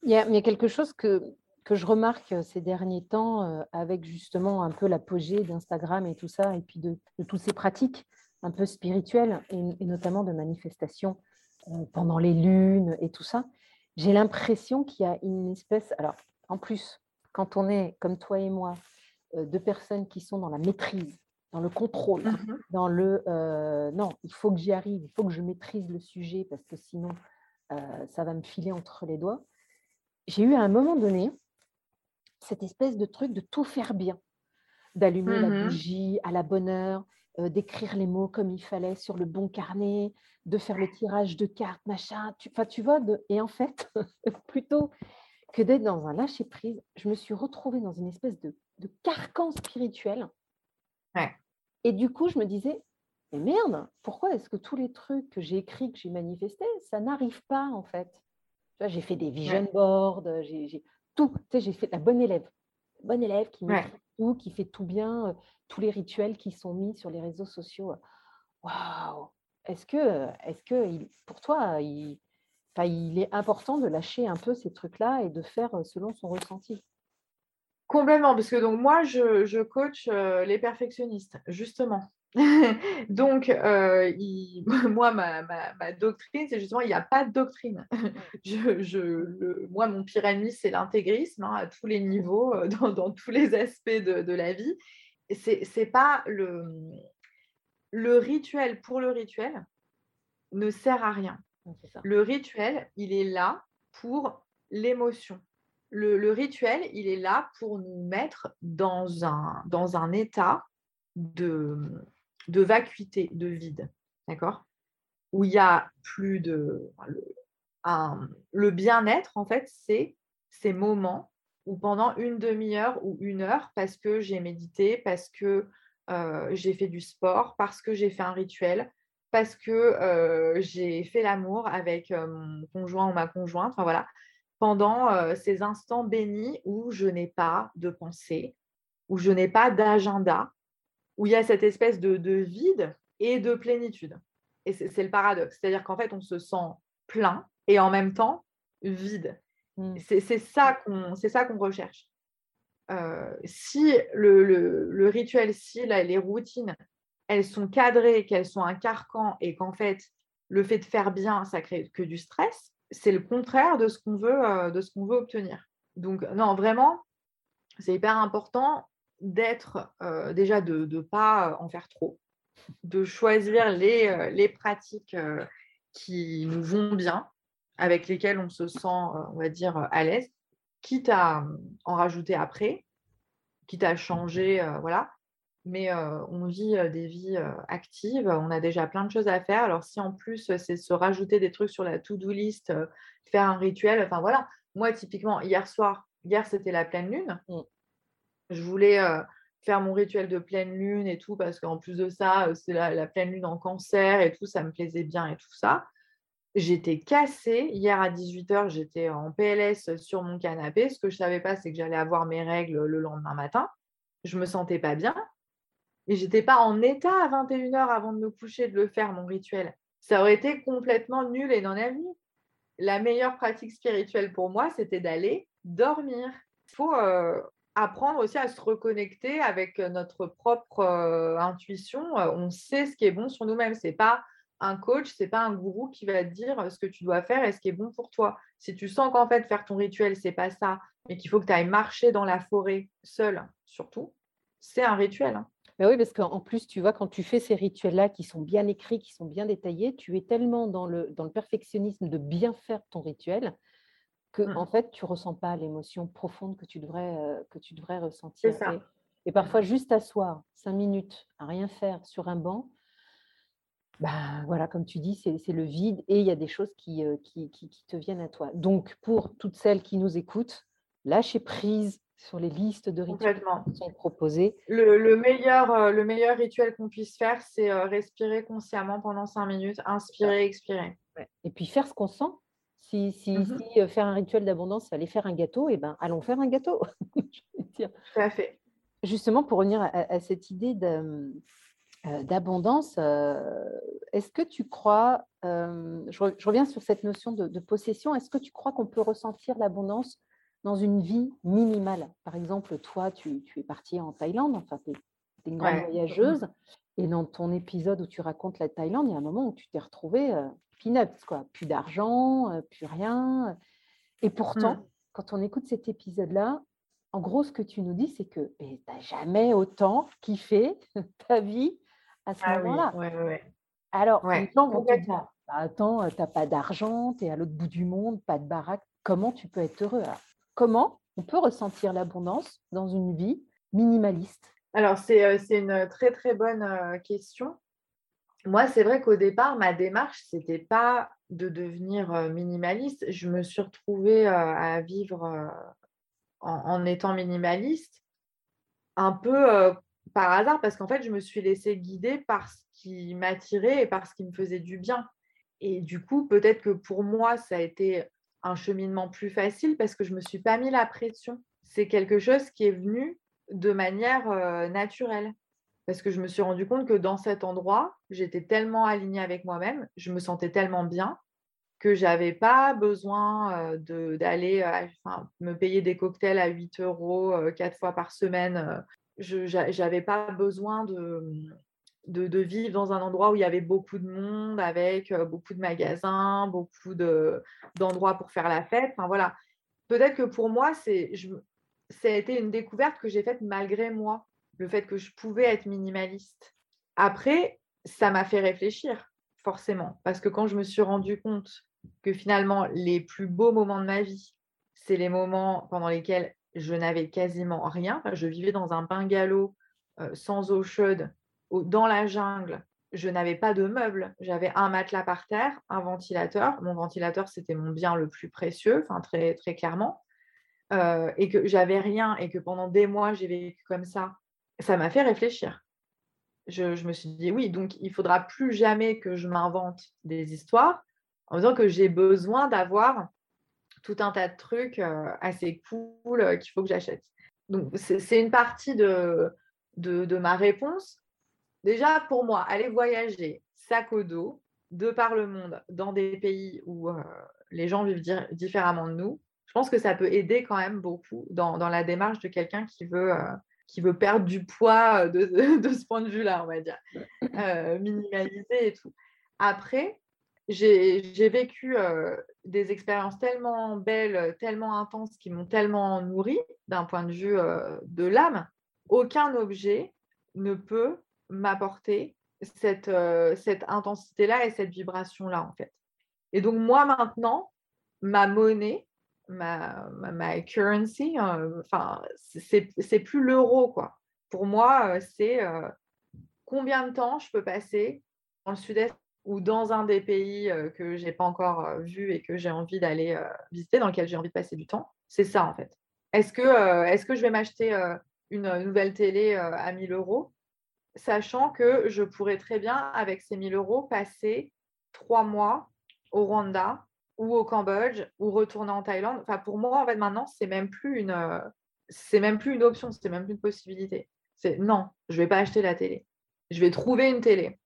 Il, y a, quelque chose que, que je remarque euh, ces derniers temps euh, avec justement un peu l'apogée d'Instagram et tout ça, et puis de, toutes ces pratiques un peu spirituelles et, notamment de manifestations pendant les lunes et tout ça. j'ai l'impression qu'il y a une espèce. Alors, en plus, quand on est comme toi et moi, deux personnes qui sont dans la maîtrise, dans le contrôle, mmh dans le non, il faut que j'y arrive, il faut que je maîtrise le sujet parce que sinon ça va me filer entre les doigts. J'ai eu à un moment donné cette espèce de truc de tout faire bien, d'allumer la mmh bougie à la bonne heure, d'écrire les mots comme il fallait sur le bon carnet, de faire le tirage de cartes, machin. Tu, tu vois, de, et en fait, plutôt que d'être dans un lâcher-prise, je me suis retrouvée dans une espèce de, de carcan spirituel et du coup, je me disais, mais merde, pourquoi est-ce que tous les trucs que j'ai écrits, que j'ai manifestés, ça n'arrive pas en fait? J'ai fait des vision boards, j'ai tout. Tu sais, j'ai fait la bonne élève. bonne élève qui tout, qui fait tout bien, tous les rituels qui sont mis sur les réseaux sociaux. Waouh Est-ce que, est que pour toi, il, il est important de lâcher un peu ces trucs-là et de faire selon son ressenti?
Complètement, parce que donc moi, je, coach euh, les perfectionnistes, justement. donc, euh, moi, ma, doctrine, c'est justement, il n'y a pas de doctrine. je, moi, mon pire ennemi, c'est l'intégrisme hein, à tous les niveaux, euh, dans, tous les aspects de, la vie. Ce n'est pas le, le rituel pour le rituel ne sert à rien. Le rituel, il est là pour l'émotion le, rituel, il est là pour nous mettre dans un, état de, vacuité, de vide, d'accord? Où il n'y a plus de... Le, le bien-être, en fait, c'est ces moments où pendant une demi-heure ou une heure, parce que j'ai médité, parce que euh, j'ai fait du sport, parce que j'ai fait un rituel, parce que euh, j'ai fait l'amour avec euh, mon conjoint ou ma conjointe, enfin voilà, pendant ces instants bénis où je n'ai pas de pensée, où je n'ai pas d'agenda, où il y a cette espèce de, vide et de plénitude. Et c'est le paradoxe. C'est-à-dire qu'en fait, on se sent plein et en même temps vide. Mmh. C'est ça qu'on recherche. si le, rituel, si les routines, elles sont cadrées, qu'elles sont un carcan et qu'en fait, le fait de faire bien, ça crée que du stress, c'est le contraire de ce qu'on veut, euh, de ce qu'on veut obtenir. Donc, non, vraiment, c'est hyper important d'être euh, déjà de ne pas en faire trop, de choisir les, euh, les pratiques qui nous vont bien, avec lesquelles on se sent, on va dire, à l'aise, quitte à en rajouter après, quitte à changer, voilà mais on vit des vies actives, on a déjà plein de choses à faire. Alors si en plus c'est se rajouter des trucs sur la to-do list, faire un rituel, enfin voilà. Moi typiquement hier soir, hier c'était la pleine lune. Mmh. Je voulais faire mon rituel de pleine lune et tout parce qu'en plus de ça, c'est la, pleine lune en cancer et tout, ça me plaisait bien et tout ça. J'étais cassée. Hier à 18h, j'étais en PLS sur mon canapé. Ce que je ne savais pas, c'est que j'allais avoir mes règles le lendemain matin. Je me sentais pas bien. Et j'étais pas en état à 21h avant de me coucher de le faire, mon rituel. Ça aurait été complètement nul et non avenu. La meilleure pratique spirituelle pour moi, c'était d'aller dormir. Il faut euh, apprendre aussi à se reconnecter avec notre propre euh, intuition. Euh, on sait ce qui est bon sur nous-mêmes. C'est pas un coach, c'est pas un gourou qui va te dire ce que tu dois faire et ce qui est bon pour toi. Si tu sens qu'en fait faire ton rituel c'est pas ça, mais qu'il faut que tu ailles marcher dans la forêt seul, surtout, c'est un rituel. Hein
oui, parce qu'en plus, tu vois, quand tu fais ces rituels-là qui sont bien écrits, qui sont bien détaillés, tu es tellement dans le, dans le perfectionnisme de bien faire ton rituel que mmh. en fait, tu ne ressens pas l'émotion profonde que tu devrais, euh, que tu devrais ressentir. Et, parfois, juste asseoir cinq minutes à rien faire sur un banc, bah, voilà, comme tu dis, c'est le vide et il y a des choses qui, qui, qui, qui te viennent à toi. Donc, pour toutes celles qui nous écoutent, lâchez prise sur les listes de rituels qui sont proposés.
Le, meilleur, euh, le meilleur rituel qu'on puisse faire, c'est euh, respirer consciemment pendant cinq minutes, inspirer, expirer.
Et puis faire ce qu'on sent. Si, si, mmh si euh, faire un rituel d'abondance, aller faire un gâteau, et eh ben, allons faire un gâteau.
Tout à fait.
Justement, pour revenir à, cette idée d'abondance, est-ce que tu crois, je, reviens sur cette notion de, de possession, est-ce que tu crois qu'on peut ressentir l'abondance dans une vie minimale. Par exemple, toi, tu, es partie en Thaïlande, enfin, tu es, une grande voyageuse. Et dans ton épisode où tu racontes la Thaïlande, il y a un moment où tu t'es retrouvée euh, peanuts, quoi. Plus d'argent, euh, plus rien. Et pourtant, mmh. quand on écoute cet épisode-là, en gros, ce que tu nous dis, c'est que tu n'as jamais autant kiffé ta vie à ce ah moment-là.
Oui, ouais, ouais.
Alors, les gens vont te dire, bah, attends, tu n'as pas d'argent, tu es à l'autre bout du monde, pas de baraque, comment tu peux être heureux? Comment on peut ressentir l'abondance dans une vie minimaliste
Alors, c'est euh, une très, très bonne euh, question. Moi, c'est vrai qu'au départ, ma démarche, ce n'était pas de devenir euh, minimaliste. Je me suis retrouvée à vivre en, étant minimaliste un peu par hasard parce qu'en fait, je me suis laissée guider par ce qui m'attirait et par ce qui me faisait du bien. Et du coup, peut-être que pour moi, ça a été un cheminement plus facile parce que je ne me suis pas mis la pression. C'est quelque chose qui est venu de manière naturelle. Parce que je me suis rendu compte que dans cet endroit, j'étais tellement alignée avec moi-même, je me sentais tellement bien que j'avais pas besoin d'aller me payer des cocktails à 8 euros quatre fois par semaine. Je n'avais pas besoin de, de, vivre dans un endroit où il y avait beaucoup de monde, avec beaucoup de magasins, beaucoup d'endroits pour faire la fête. Enfin, voilà. Peut-être que pour moi, c'est, ça a été une découverte que j'ai faite malgré moi, le fait que je pouvais être minimaliste. Après, ça m'a fait réfléchir, forcément, parce que quand je me suis rendu compte que finalement, les plus beaux moments de ma vie, c'est les moments pendant lesquels je n'avais quasiment rien. je vivais dans un bungalow sans eau chaude dans la jungle, je n'avais pas de meubles. J'avais un matelas par terre, un ventilateur. Mon ventilateur, c'était mon bien le plus précieux, enfin très, très clairement. Euh, et que j'avais rien et que pendant des mois, j'ai vécu comme ça, ça m'a fait réfléchir. Je, me suis dit, oui, donc il faudra plus jamais que je m'invente des histoires en disant que j'ai besoin d'avoir tout un tas de trucs euh, assez cool euh, qu'il faut que j'achète. Donc, c'est une partie de, de, ma réponse. Déjà, pour moi, aller voyager sac au dos, de par le monde, dans des pays où euh, les gens vivent différemment de nous, je pense que ça peut aider quand même beaucoup dans, la démarche de quelqu'un qui veut, euh, qui veut perdre du poids euh, de, ce point de vue-là, on va dire, minimaliser et tout. Après, j'ai vécu des expériences tellement belles, tellement intenses, qui m'ont tellement nourri d'un point de vue de l'âme. Aucun objet ne peut m'apporter cette, euh, cette intensité-là et cette vibration-là, en fait. Et donc, moi, maintenant, ma monnaie, ma, ma, currency, euh, enfin, c'est plus l'euro, quoi. Pour moi, euh, c'est combien de temps je peux passer dans le sud-est ou dans un des pays que je n'ai pas encore vu et que j'ai envie d'aller visiter, dans lequel j'ai envie de passer du temps? C'est ça, en fait. Est-ce que, est -ce que je vais m'acheter une nouvelle télé à 1000 euros? Sachant que je pourrais très bien, avec ces 1000 euros, passer trois mois au Rwanda ou au Cambodge ou retourner en Thaïlande. Enfin, pour moi, en fait, maintenant, c'est même plus une, euh, c'est même plus une option, c'est même plus une possibilité. C'est non, je vais pas acheter la télé. Je vais trouver une télé.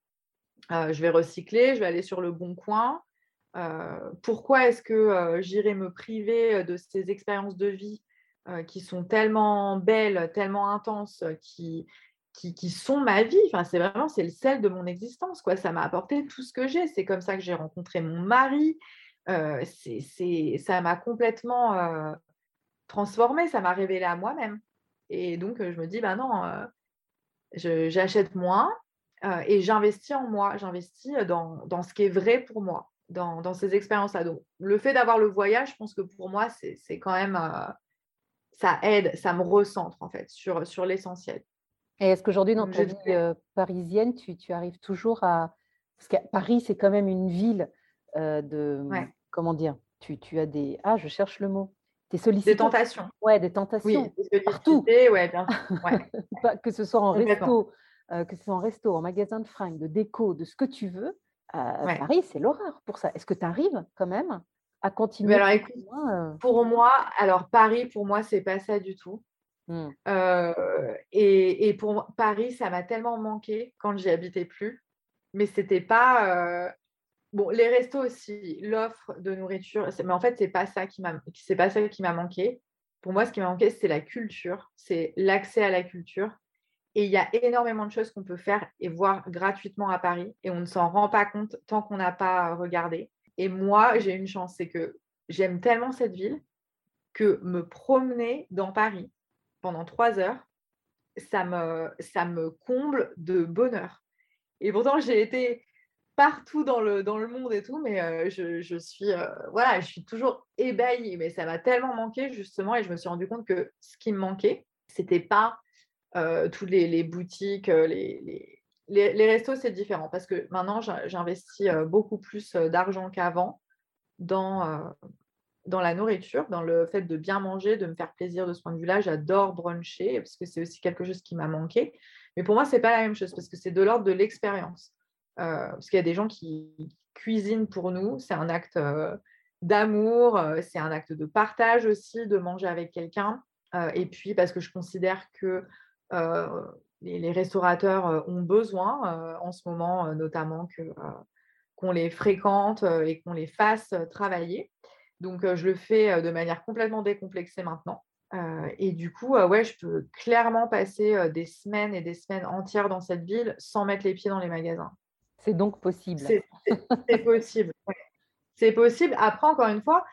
Euh, je vais recycler, je vais aller sur le bon coin. Euh, pourquoi est-ce que j'irai me priver de ces expériences de vie qui sont tellement belles, tellement intenses, qui, qui, sont ma vie. Enfin, c'est vraiment c'est le sel de mon existence. Quoi. Ça m'a apporté tout ce que j'ai. C'est comme ça que j'ai rencontré mon mari. Euh, c'est, ça m'a complètement euh, transformée. Ça m'a révélé à moi-même. Et donc, je me dis, bah non, euh, j'achète moins et j'investis en moi. J'investis dans, dans, ce qui est vrai pour moi, dans, dans ces expériences-là. Donc, le fait d'avoir le voyage, je pense que pour moi, c'est, c'est quand même... ça aide, ça me recentre en fait sur, sur l'essentiel.
Et est-ce qu'aujourd'hui, dans ta vie parisienne, tu, arrives toujours à... Parce que Paris, c'est quand même une ville de... Comment dire tu, as des... Ah, je cherche le mot.
Des Des tentations.
Ouais, des tentations.
Oui, partout. Ouais, bien
que ce soit en resto, que ce soit en resto, en magasin de fringues, de déco, de ce que tu veux. Paris, c'est l'horreur pour ça. Est-ce que tu arrives quand même à continuer
alors, écoute, Pour moi, alors Paris, pour moi, c'est pas ça du tout. Mmh. et, pour Paris, ça m'a tellement manqué quand j'y habitais plus. Mais c'était pas. Bon, les restos aussi, l'offre de nourriture, mais en fait, c'est pas ça qui m'a, c'est pas ça qui m'a manqué. Pour moi, ce qui m'a manqué, c'est la culture, c'est l'accès à la culture. Et il y a énormément de choses qu'on peut faire et voir gratuitement à Paris, et on ne s'en rend pas compte tant qu'on n'a pas regardé. Et moi, j'ai une chance, c'est que j'aime tellement cette ville que me promener dans Paris pendant trois heures, ça me, ça me comble de bonheur. Et pourtant, j'ai été partout dans le, dans le monde et tout, mais euh, je, je, suis, euh, voilà, je suis toujours ébahie. Mais ça m'a tellement manqué, justement, et je me suis rendu compte que ce qui me manquait, c'était pas euh, toutes les, boutiques, les, les, les, restos, c'est différent parce que maintenant, j'investis beaucoup plus d'argent qu'avant dans, dans la nourriture, dans le fait de bien manger, de me faire plaisir de ce point de vue-là. J'adore bruncher parce que c'est aussi quelque chose qui m'a manqué. Mais pour moi, ce n'est pas la même chose parce que c'est de l'ordre de l'expérience. Euh, parce qu'il y a des gens qui cuisinent pour nous. C'est un acte euh, d'amour, euh, c'est un acte de partage aussi, de manger avec quelqu'un. et puis parce que je considère que les, restaurateurs ont besoin en ce moment, notamment qu'on les fréquente et qu'on les fasse travailler. Donc, je le fais de manière complètement décomplexée maintenant. et du coup, ouais, je peux clairement passer des semaines et des semaines entières dans cette ville sans mettre les pieds dans les magasins.
C'est donc possible.
C'est possible. C'est possible. Après, encore une fois,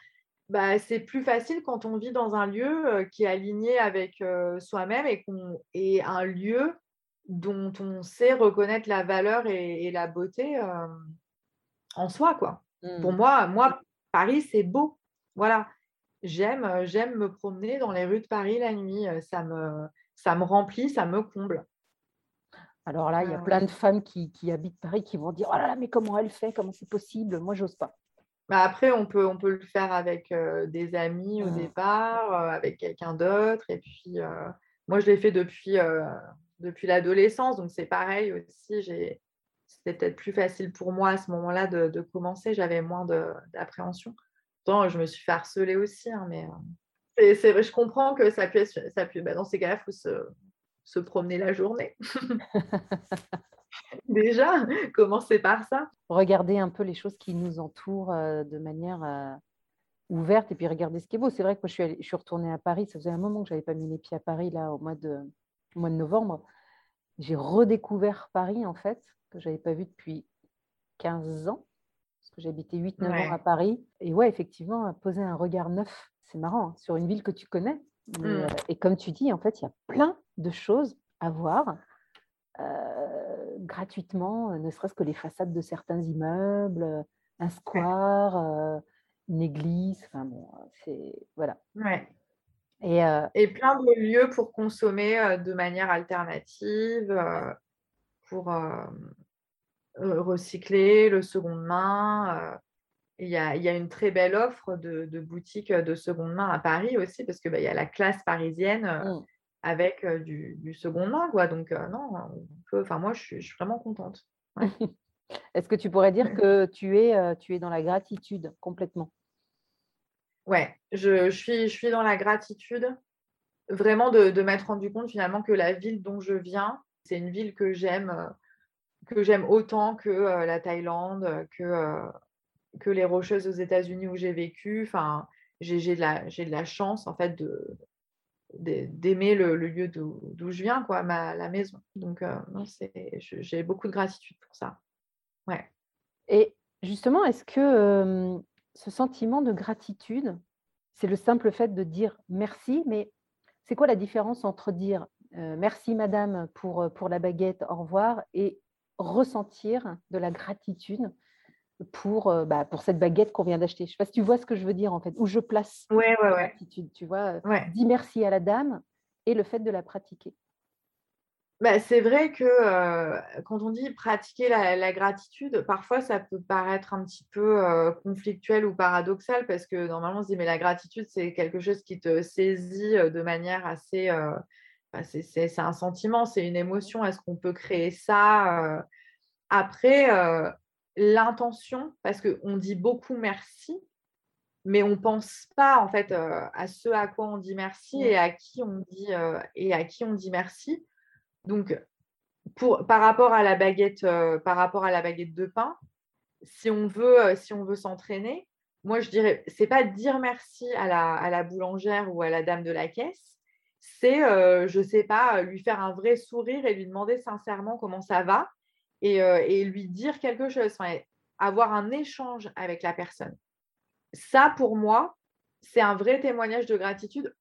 bah, c'est plus facile quand on vit dans un lieu qui est aligné avec soi-même et qu'on est un lieu dont on sait reconnaître la valeur et, la beauté en soi. Quoi. Pour mmh. moi, moi, Paris, c'est beau. Voilà. J'aime, j'aime me promener dans les rues de Paris la nuit. Ça me, ça me remplit, ça me comble.
Alors là, il y a ah plein de femmes qui, habitent Paris qui vont dire Oh là là, mais comment elle fait? Comment c'est possible? Moi, j'ose pas.
Bah, après, on peut, on peut le faire avec des amis au mmh. départ, avec quelqu'un d'autre. Et puis, moi, je l'ai fait depuis, depuis l'adolescence. Donc, c'est pareil aussi. C'était peut-être plus facile pour moi à ce moment-là de, commencer. J'avais moins d'appréhension. Pourtant, je me suis fait harceler aussi. Hein, mais c'est vrai, je comprends que ça puisse. Ça bah, dans ces cas-là, il faut se se promener la journée. Déjà, commencer par ça.
Regarder un peu les choses qui nous entourent euh, de manière euh, ouverte et puis regarder ce qui est beau. C'est vrai que moi, je suis, je suis retournée à Paris. Ça faisait un moment que je n'avais pas mis les pieds à Paris, là, au mois de, mois de novembre. J'ai redécouvert Paris, en fait, que je n'avais pas vu depuis 15 ans, parce que j'habitais 8-9 ans à Paris. Et ouais, effectivement, poser un regard neuf, c'est marrant, hein, sur une ville que tu connais. Mmh. Euh, et comme tu dis, en fait, il y a plein de choses à voir euh, gratuitement, ne serait-ce que les façades de certains immeubles, un square, euh, une église, enfin bon, c'est voilà.
Ouais. Et, et, plein de lieux pour consommer de manière alternative, pour recycler le seconde main il y, a, une très belle offre de, boutiques de seconde main à Paris aussi, parce qu'il bah, y a la classe parisienne mmh. avec du, du, seconde main. Quoi. Donc, non, enfin, moi, je suis, vraiment contente.
Est-ce que tu pourrais dire que tu es, tu es dans la gratitude complètement?
Ouais, je, suis, dans la gratitude, vraiment de, de m'être rendu compte finalement que la ville dont je viens, c'est une ville que j'aime que j'aime autant que la Thaïlande, que, que les Rocheuses aux États-Unis où j'ai vécu. Enfin, j'ai de, la, chance en fait de d'aimer le, lieu d'où je viens, quoi, ma, la maison. Donc, euh, j'ai beaucoup de gratitude pour ça.
Et justement, est-ce que ce sentiment de gratitude, c'est le simple fait de dire merci, mais c'est quoi la différence entre dire merci madame pour, pour la baguette, au revoir, et ressentir de la gratitude pour, euh, bah, pour cette baguette qu'on vient d'acheter? Je ne sais pas si tu vois ce que je veux dire en fait, où je place
ouais, ouais,
ouais. Tu vois, euh, dis merci à la dame et le fait de la pratiquer.
Bah, c'est vrai que euh, quand on dit pratiquer la, gratitude, parfois ça peut paraître un petit peu conflictuel ou paradoxal parce que normalement on se dit mais la gratitude c'est quelque chose qui te saisit de manière assez... Bah, c'est un sentiment, c'est une émotion. Est-ce qu'on peut créer ça Après, l'intention, parce qu'on dit beaucoup merci, mais on ne pense pas en fait à ce à quoi on dit merci et à qui on dit, et à qui on dit merci. Donc, par rapport à la baguette, euh, par rapport à la baguette de pain, si on veut, si on veut s'entraîner, moi je dirais, c'est pas dire merci à la, à la, boulangère ou à la dame de la caisse, c'est, je ne sais pas, lui faire un vrai sourire et lui demander sincèrement comment ça va et, lui dire quelque chose, avoir un échange avec la personne. ça, pour moi, c'est un vrai témoignage de gratitude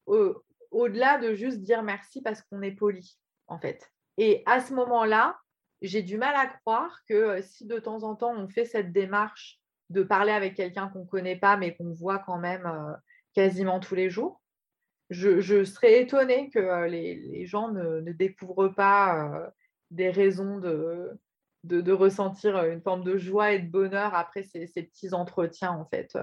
au-delà de juste dire merci parce qu'on est poli, en fait. Et à ce moment-là, j'ai du mal à croire que euh, si de temps en temps on fait cette démarche de parler avec quelqu'un qu'on ne connaît pas mais qu'on voit quand même euh, quasiment tous les jours, je, serais étonnée que euh, les, gens ne, découvrent pas des raisons de, de, ressentir une forme de joie et de bonheur après ces, petits entretiens en fait.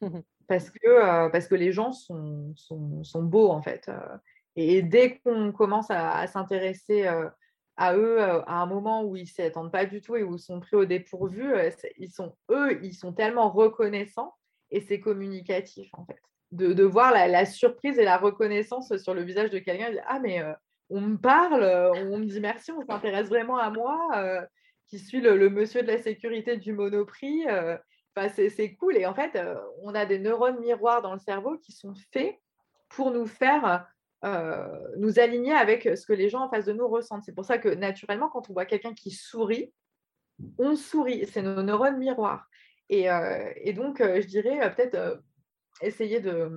parce, que, parce que les gens sont, sont, beaux en fait. Et dès qu'on commence à s'intéresser à eux euh, à un moment où ils ne s'y attendent pas du tout et où ils sont pris au dépourvu, euh, ils sont, eux, ils sont tellement reconnaissants et c'est communicatif en fait. De, voir la, surprise et la reconnaissance sur le visage de quelqu'un, ah mais euh, on me parle, on me dit merci, on s'intéresse vraiment à moi, qui suis le, monsieur de la sécurité du Monoprix. C'est cool. Et en fait, on a des neurones miroirs dans le cerveau qui sont faits pour nous faire euh, nous aligner avec ce que les gens en face de nous ressentent. C'est pour ça que naturellement, quand on voit quelqu'un qui sourit, on sourit. C'est nos neurones miroirs. Et, euh, donc, euh, je dirais peut-être essayer de,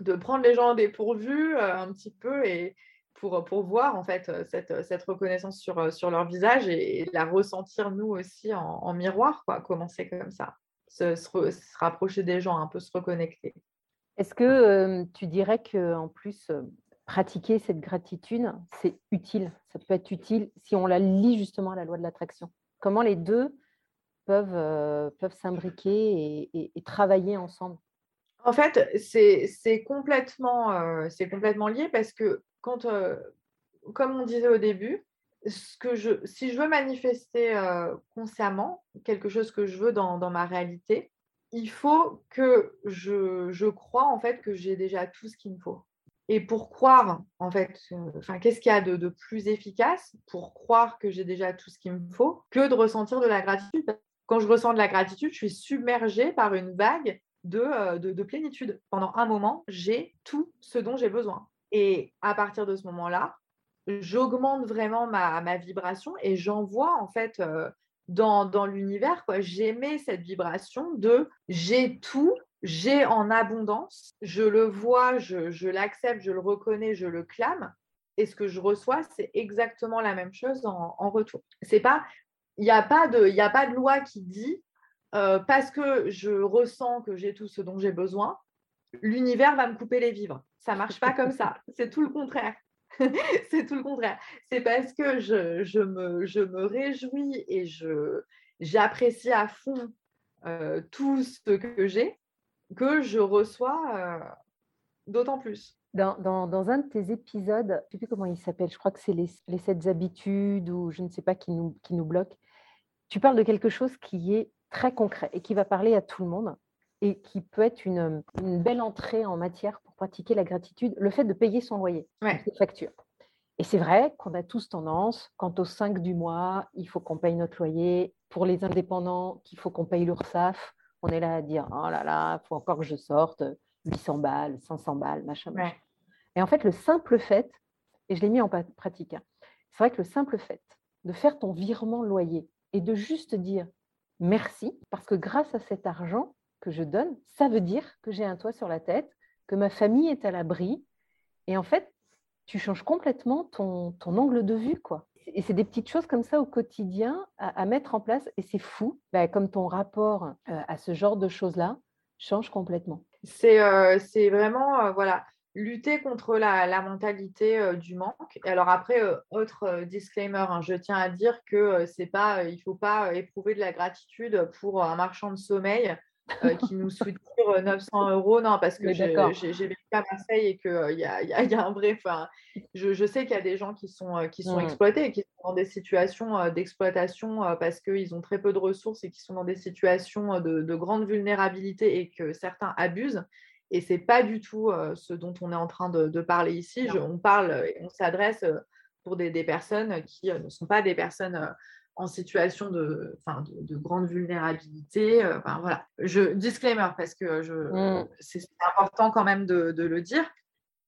de, prendre les gens dépourvus un petit peu et pour, pour voir en fait cette, cette reconnaissance sur, sur leur visage et, la ressentir nous aussi en, miroir, quoi, commencer comme ça, se, rapprocher des gens, un peu se reconnecter.
Est-ce que tu dirais qu'en plus, pratiquer cette gratitude, c'est utile? Ça peut être utile si on la lie justement à la loi de l'attraction. Comment les deux peuvent, s'imbriquer et, travailler ensemble?
En fait, c'est complètement, lié parce que quand, comme on disait au début, que si je veux manifester consciemment quelque chose que je veux dans, dans ma réalité, il faut que je, je crois en fait que j'ai déjà tout ce qu'il me faut. Et pour croire, en fait, enfin, qu'est-ce qu'il y a de, plus efficace pour croire que j'ai déjà tout ce qu'il me faut que de ressentir de la gratitude? Quand je ressens de la gratitude, je suis submergée par une vague de, de, plénitude. Pendant un moment, j'ai tout ce dont j'ai besoin. Et à partir de ce moment-là, j'augmente vraiment ma, ma, vibration et j'envoie en fait dans, dans l'univers. J'aimais cette vibration de j'ai tout, j'ai en abondance, je le vois, je, l'accepte, je le reconnais, je le clame. Et ce que je reçois, c'est exactement la même chose en, retour. C'est pas, il n'y a pas de, il a pas de loi qui dit euh, parce que je ressens que j'ai tout ce dont j'ai besoin, l'univers va me couper les vivres. Ça marche pas comme ça. C'est tout le contraire. c'est tout le contraire. C'est parce que je, me, réjouis et je, j'apprécie à fond euh, tout ce que j'ai que je reçois euh, d'autant plus.
Dans, dans, un de tes épisodes, je ne sais plus comment il s'appelle, je crois que c'est les, les sept habitudes ou je ne sais pas qui nous, qui nous bloque, tu parles de quelque chose qui est très concret et qui va parler à tout le monde et qui peut être une, une belle entrée en matière pour pratiquer la gratitude, le fait de payer son loyer, ses factures. Et c'est vrai qu'on a tous tendance, quant au 5 du mois, il faut qu'on paye notre loyer. Pour les indépendants, qu'il faut qu'on paye l'URSSAF on est là à dire oh là là, il faut encore que je sorte 800 balles, 500 balles, machin, machin. Et en fait, le simple fait, et je l'ai mis en pratique, hein, c'est vrai que le simple fait de faire ton virement loyer et de juste dire merci, parce que grâce à cet argent que je donne, ça veut dire que j'ai un toit sur la tête, que ma famille est à l'abri. Et en fait, tu changes complètement ton, ton angle de vue, quoi et c'est des petites choses comme ça au quotidien à, mettre en place. Et c'est fou, bah, comme ton rapport euh, à ce genre de choses-là change complètement.
C'est euh, vraiment, euh, voilà, lutter contre la, mentalité du manque. Et alors après, autre disclaimer, hein, je tiens à dire que c'est pas, il faut pas éprouver de la gratitude pour un marchand de sommeil euh, qui nous soutire 900 euros. Non, parce que j'ai vécu à Marseille et qu'il euh, y, a, y, a, un vrai. Je, je, sais qu'il y a des gens qui sont, euh, qui sont mmh. exploités, qui sont dans des situations d'exploitation parce qu'ils ont très peu de ressources et qui sont dans des situations de, de grande vulnérabilité et que certains abusent. Et ce n'est pas du tout ce dont on est en train de, de parler ici. on parle et on s'adresse pour des, des, personnes qui ne sont pas des personnes en situation de, de, grande vulnérabilité. Euh, voilà. Je, disclaimer, parce que je, mm. c'est important quand même de, le dire.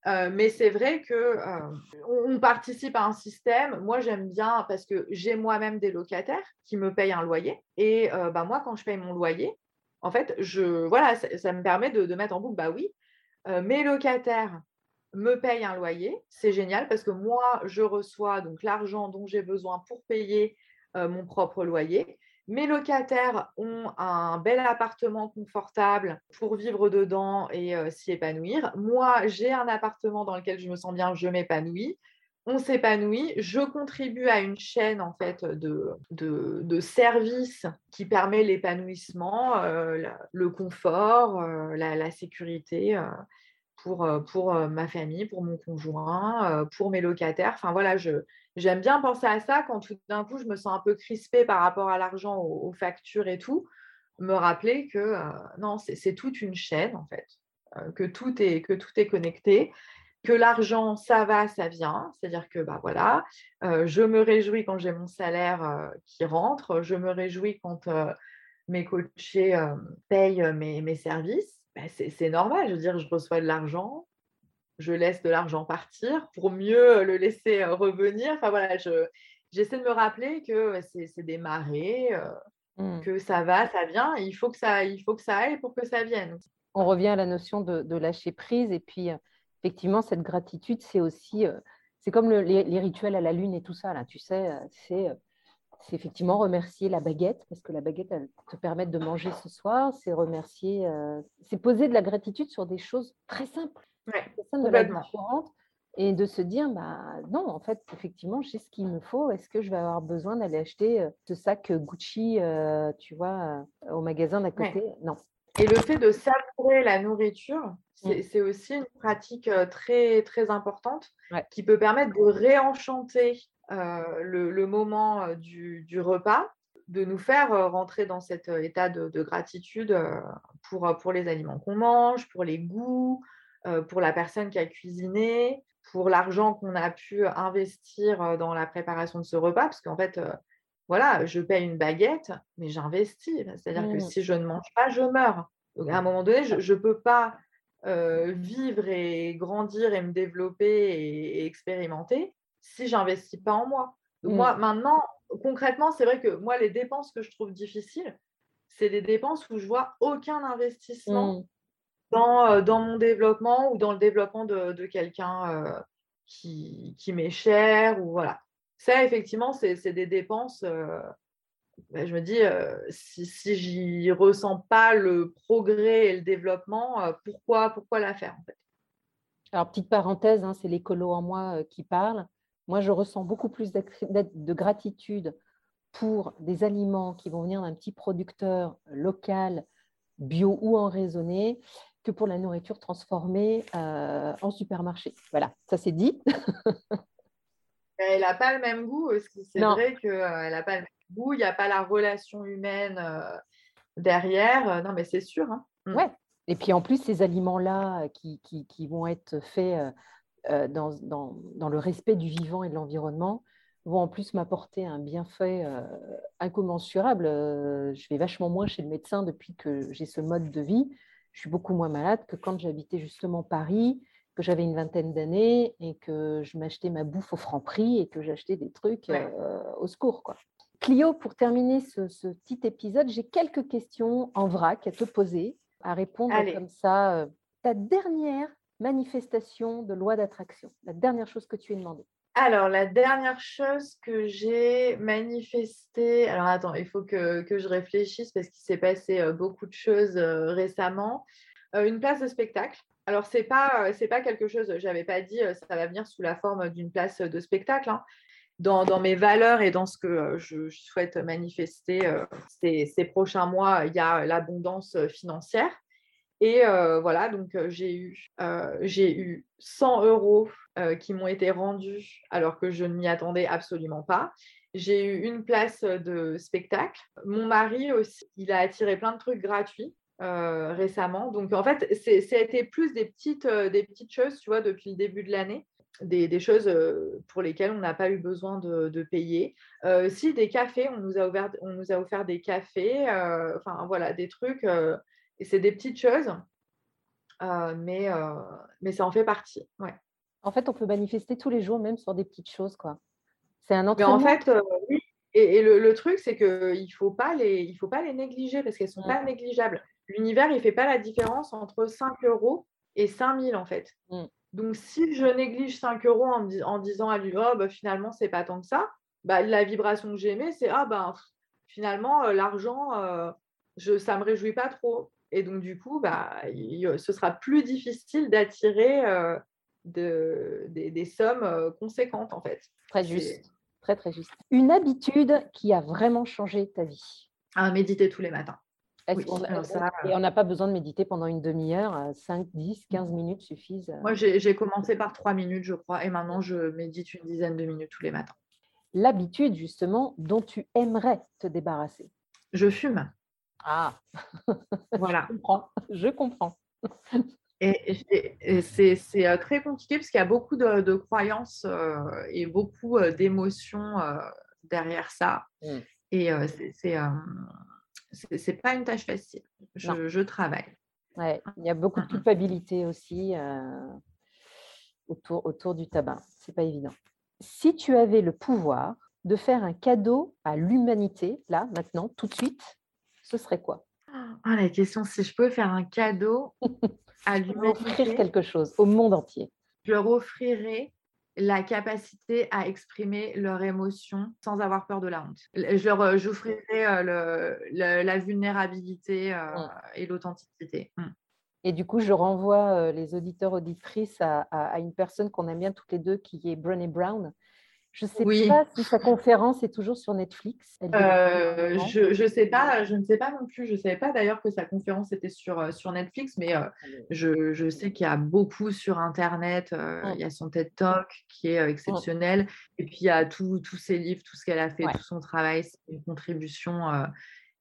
Euh, mais c'est vrai que euh, on, participe à un système. Moi, j'aime bien parce que j'ai moi-même des locataires qui me payent un loyer. Et bah, moi, quand je paye mon loyer, en fait, je, voilà, ça, me permet de, mettre en boucle, bah oui, mes locataires me payent un loyer, c'est génial parce que moi, je reçois donc l'argent dont j'ai besoin pour payer mon propre loyer. Mes locataires ont un bel appartement confortable pour vivre dedans et s'y épanouir. Moi, j'ai un appartement dans lequel je me sens bien, je m'épanouis. On s'épanouit. Je contribue à une chaîne en fait de, de, services qui permet l'épanouissement, le confort, la, sécurité pour, pour ma famille, pour mon conjoint, pour mes locataires. Enfin voilà, je, j'aime bien penser à ça quand tout d'un coup je me sens un peu crispée par rapport à l'argent, aux, factures et tout. Me rappeler que non, c'est toute une chaîne en fait, que, tout est, que tout est connecté que l'argent, ça va, ça vient. C'est-à-dire que bah, voilà, je me réjouis quand j'ai mon salaire qui rentre, je me réjouis quand mes coachés payent mes, mes services. Bah, c'est normal, je veux dire, je reçois de l'argent, je laisse de l'argent partir pour mieux le laisser revenir. Enfin voilà, j'essaie de me rappeler que c'est des marées, mmh. que ça va, ça vient. il faut que ça, il faut que ça aille pour que ça vienne.
On revient à la notion de, lâcher prise et puis effectivement cette gratitude, c'est aussi, c'est comme les, rituels à la lune et tout ça là. Tu sais, c'est c'est effectivement remercier la baguette, parce que la baguette, elle te permet de manger ce soir. C'est remercier, c'est poser de la gratitude sur des choses très simples et de se dire, bah, non, en fait, effectivement, j'ai ce qu'il me faut. Est-ce que je vais avoir besoin d'aller acheter ce sac Gucci, tu vois, au magasin d'à côté? Non.
Et le fait de savourer la nourriture, mmh. c'est aussi une pratique très, très importante qui peut permettre de réenchanter le, moment du, repas, de nous faire rentrer dans cet état de, de gratitude pour, pour les aliments qu'on mange, pour les goûts, euh, pour la personne qui a cuisiné, pour l'argent qu'on a pu investir euh, dans la préparation de ce repas, parce qu'en fait, euh, voilà, je paye une baguette, mais j'investis. C'est-à-dire que mmh. si je ne mange pas, je meurs. Donc, à un moment donné, je ne peux pas vivre et grandir et me développer et, expérimenter si j'investis pas en moi. Donc, moi, mmh. maintenant, concrètement, c'est vrai que moi, les dépenses que je trouve difficiles, c'est des dépenses où je vois aucun investissement mmh dans, dans, mon développement ou dans le développement de, quelqu'un qui, qui m'est cher. Ou voilà. Ça, effectivement, c'est des dépenses. Bah, je me dis, si, si j'y ressens pas le progrès et le développement, pourquoi, pourquoi la faire en fait?
Alors, petite parenthèse, hein, c'est l'écolo en moi qui parle. Moi, je ressens beaucoup plus de gratitude pour des aliments qui vont venir d'un petit producteur local, bio ou en raisonné, que pour la nourriture transformée euh, en supermarché. Voilà, ça c'est dit.
Elle n'a pas le même goût aussi. C'est vrai qu'elle euh, n'a pas le même goût, il n'y a pas la relation humaine euh, derrière. Non, mais c'est sûr. Hein.
Mm. Ouais. Et puis en plus, ces aliments-là qui, qui, qui, vont être faits dans, dans, dans, le respect du vivant et de l'environnement vont en plus m'apporter un bienfait incommensurable. je vais vachement moins chez le médecin depuis que j'ai ce mode de vie je suis beaucoup moins malade que quand j'habitais justement Paris, que j'avais une vingtaine d'années et que je m'achetais ma bouffe au franc prix et que j'achetais des trucs euh, au secours. Quoi. Clio, pour terminer ce, petit épisode, j'ai quelques questions en vrac à te poser, à répondre comme ça. Euh, ta dernière manifestation de loi d'attraction, la dernière chose que tu aies demandé
alors, la dernière chose que j'ai manifestée, alors attends, il faut que, je réfléchisse parce qu'il s'est passé euh, beaucoup de choses euh, récemment. Euh, une place de spectacle. Alors, ce n'est pas, pas quelque chose, je n'avais pas dit ça va venir sous la forme d'une place de spectacle. Hein. Dans, mes valeurs et dans ce que je, souhaite manifester ces, prochains mois, il y a l'abondance financière. Et voilà, donc j'ai eu, j'ai eu 100 euros qui m'ont été rendus alors que je ne m'y attendais absolument pas. J'ai eu une place de spectacle. Mon mari aussi, il a attiré plein de trucs gratuits. récemment. Donc, en fait, c'était plus des petites, des petites choses, tu vois, depuis le début de l'année, des, choses pour lesquelles on n'a pas eu besoin de, payer. si, des cafés, on nous a, offert des cafés, enfin, voilà, des trucs et c'est des petites choses, euh, mais, euh, mais ça en fait partie. Ouais.
En fait, on peut manifester tous les jours, même sur des petites choses. quoi. C'est un entraînement.
Mais en fait, euh, oui. Et, le, truc, c'est qu'il ne faut, pas les, faut pas les négliger parce qu'elles ne sont pas négligeables. L'univers, il ne fait pas la différence entre 5 euros et 5000 en fait. Mm. Donc, si je néglige 5 euros en, disant à lui, oh, bah, finalement, c'est pas tant que ça, bah, la vibration que j'aimais, c'est ah ben finalement, euh, l'argent, euh, je, ça ne me réjouit pas trop. Et donc, du coup, bah, ce sera plus difficile d'attirer de, des, sommes conséquentes, en fait.
Très juste. Très, très juste. Une habitude qui a vraiment changé ta vie
À méditer tous les matins.
Oui, et on n'a pas besoin de méditer pendant une demi-heure, 5, 10, 15 minutes suffisent.
Moi, j'ai commencé par 3 minutes, je crois, et maintenant, je médite une dizaine de minutes tous les matins.
L'habitude, justement, dont tu aimerais te débarrasser
Je fume.
Ah, voilà. je comprends. Je comprends.
Et, c'est euh, très compliqué parce qu'il y a beaucoup de, croyances euh, et beaucoup euh, d'émotions derrière ça. Mm. Et c'est pas une tâche facile. Je, travaille.
Ouais, il y a beaucoup de culpabilité aussi autour, autour du tabac. C'est pas évident. Si tu avais le pouvoir de faire un cadeau à l'humanité, là, maintenant, tout de suite, ce serait quoi?
Ah, La question, si je peux faire un cadeau à l'humanité.
Offrir quelque chose au monde entier.
Je leur offrirais la capacité à exprimer leurs émotions sans avoir peur de la honte. Je leur euh, j'offrirais euh, la vulnérabilité euh, mmh. et l'authenticité. Mmh.
Et du coup, je renvoie les auditeurs auditrices à, à une personne qu'on aime bien toutes les deux, qui est Brené Brown, je ne sais pas si sa conférence est toujours sur Netflix.
Euh, je ne sais pas, je ne sais pas non plus. Je ne savais pas d'ailleurs que sa conférence était sur, euh, sur Netflix, mais euh, je, je, sais qu'il y a beaucoup sur Internet. Il y a son TED Talk qui est exceptionnel. Et puis il y a tous ses livres, tout ce qu'elle a fait, tout son travail. C'est une contribution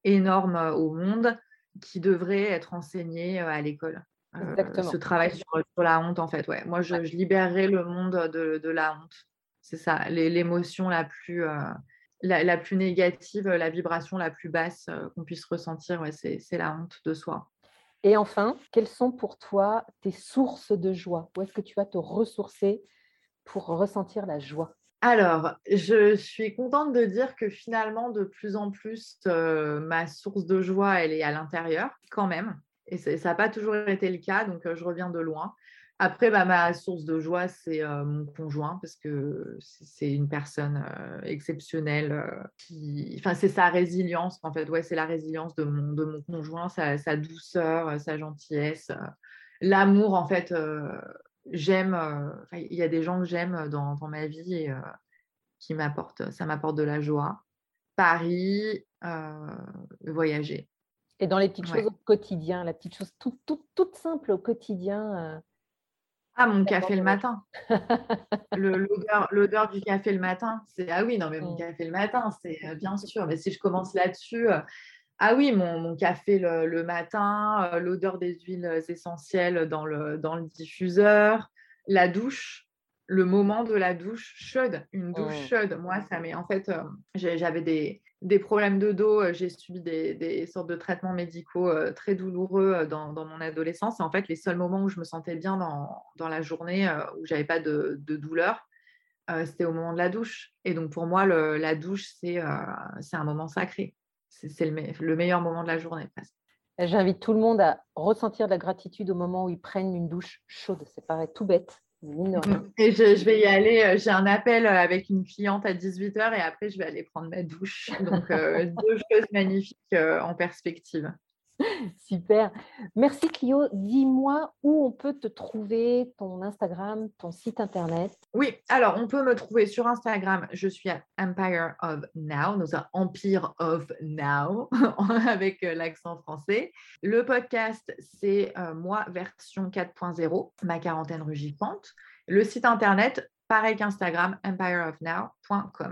énorme au monde qui devrait être enseignée à l'école. ce travail sur, sur, la honte, en fait. Ouais. Moi, je, je libérerais le monde de, de la honte c'est ça, l'émotion la plus, euh, la, plus négative, la vibration la plus basse euh, qu'on puisse ressentir, ouais, c'est la honte de soi.
Et enfin, quelles sont pour toi tes sources de joie? Où est-ce que tu vas te ressourcer pour ressentir la joie?
Alors, je suis contente de dire que finalement, de plus en plus, euh, ma source de joie, elle est à l'intérieur quand même. Et ça n'a pas toujours été le cas, donc je reviens de loin. Après, bah, ma source de joie, c'est euh, mon conjoint, parce que c'est une personne euh, exceptionnelle. Euh, qui... Enfin, c'est sa résilience, en fait. Ouais, c'est la résilience de mon, de mon conjoint, sa, sa douceur, sa gentillesse. L'amour, en fait, j'aime. Il y a des gens que j'aime dans, dans, ma vie et qui m'apportent, ça m'apporte de la joie. Paris, voyager.
Et dans les petites choses au quotidien, la petite chose toute, toute, toute simple au quotidien
ah, mon café le matin. L'odeur du café le matin, c'est ah oui, non, mais mon mmh. café le matin, c'est euh, bien sûr. Mais si je commence là-dessus, euh, ah oui, mon, café le, matin, euh, l'odeur des huiles essentielles dans le, dans le diffuseur, la douche, le moment de la douche chaude, une douche mmh. chaude. Moi, ça met en fait, j'avais des, des problèmes de dos, euh, j'ai subi des, sortes de traitements médicaux euh, très douloureux euh, dans, mon adolescence. Et en fait, les seuls moments où je me sentais bien dans, la journée, où j'avais pas de, douleur, c'était au moment de la douche. Et donc pour moi, la douche, c'est un moment sacré. C'est le, meilleur moment de la journée presque.
J'invite tout le monde à ressentir de la gratitude au moment où ils prennent une douche chaude. C'est paraît tout bête,
et je, vais y aller. Euh, j'ai un appel euh, avec une cliente à 18h et après, je vais aller prendre ma douche. Donc, euh, deux choses magnifiques en perspective.
Super. Merci Clio. Dis-moi où on peut te trouver, ton Instagram, ton site internet.
Oui, alors on peut me trouver sur Instagram. Je suis à Empire of Now, nous Empire of Now avec l'accent français. Le podcast, c'est moi version 4.0, ma quarantaine rugissante. Le site internet, pareil qu'Instagram, empireofnow.com.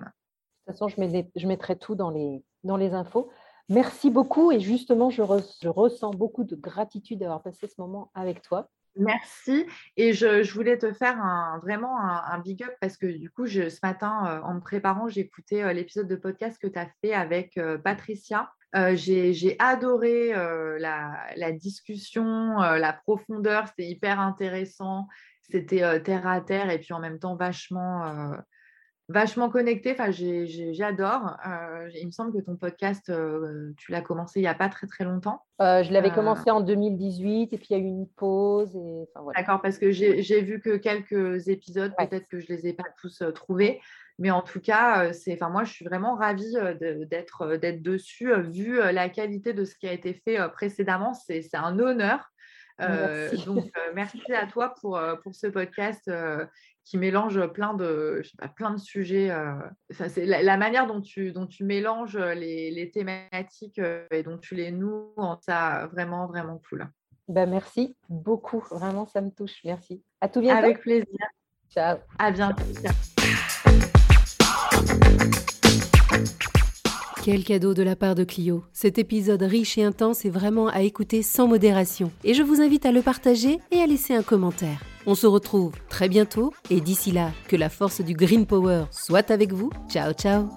De
toute façon, je, je mettrai tout dans les, dans les infos. Merci beaucoup et justement, je, ressens beaucoup de gratitude d'avoir passé ce moment avec toi.
Merci. Et je, voulais te faire vraiment un, big up parce que du coup, ce matin, euh, en me préparant, j'ai écouté euh, l'épisode de podcast que tu as fait avec euh, Patricia. j'ai adoré la, discussion, la profondeur, c'était hyper intéressant. C'était terre à terre et puis en même temps vachement vachement connectée. Enfin, j'adore. Euh, il me semble que ton podcast, euh, tu l'as commencé il n'y a pas très très longtemps.
Euh, je l'avais commencé en 2018 et puis il y a eu une pause.
D'accord, parce que j'ai vu que quelques épisodes, peut-être que je ne les ai pas tous trouvés. Mais en tout cas, enfin, moi, je suis vraiment ravie d'être dessus, vu la qualité de ce qui a été fait précédemment. C'est un honneur. donc, merci à toi pour, pour ce podcast qui mélange plein de, je sais pas, plein de sujets. c'est la, manière dont tu, dont tu mélanges les, les thématiques et dont tu les noues, ça vraiment, vraiment cool.
Ben, merci beaucoup. Vraiment, ça me touche. Merci. À tout bientôt.
Avec plaisir.
Ciao.
À bientôt.
Quel cadeau de la part de Clio. Cet épisode riche et intense est vraiment à écouter sans modération. Et je vous invite à le partager et à laisser un commentaire. On se retrouve très bientôt et d'ici là, que la force du Green Power soit avec vous. Ciao ciao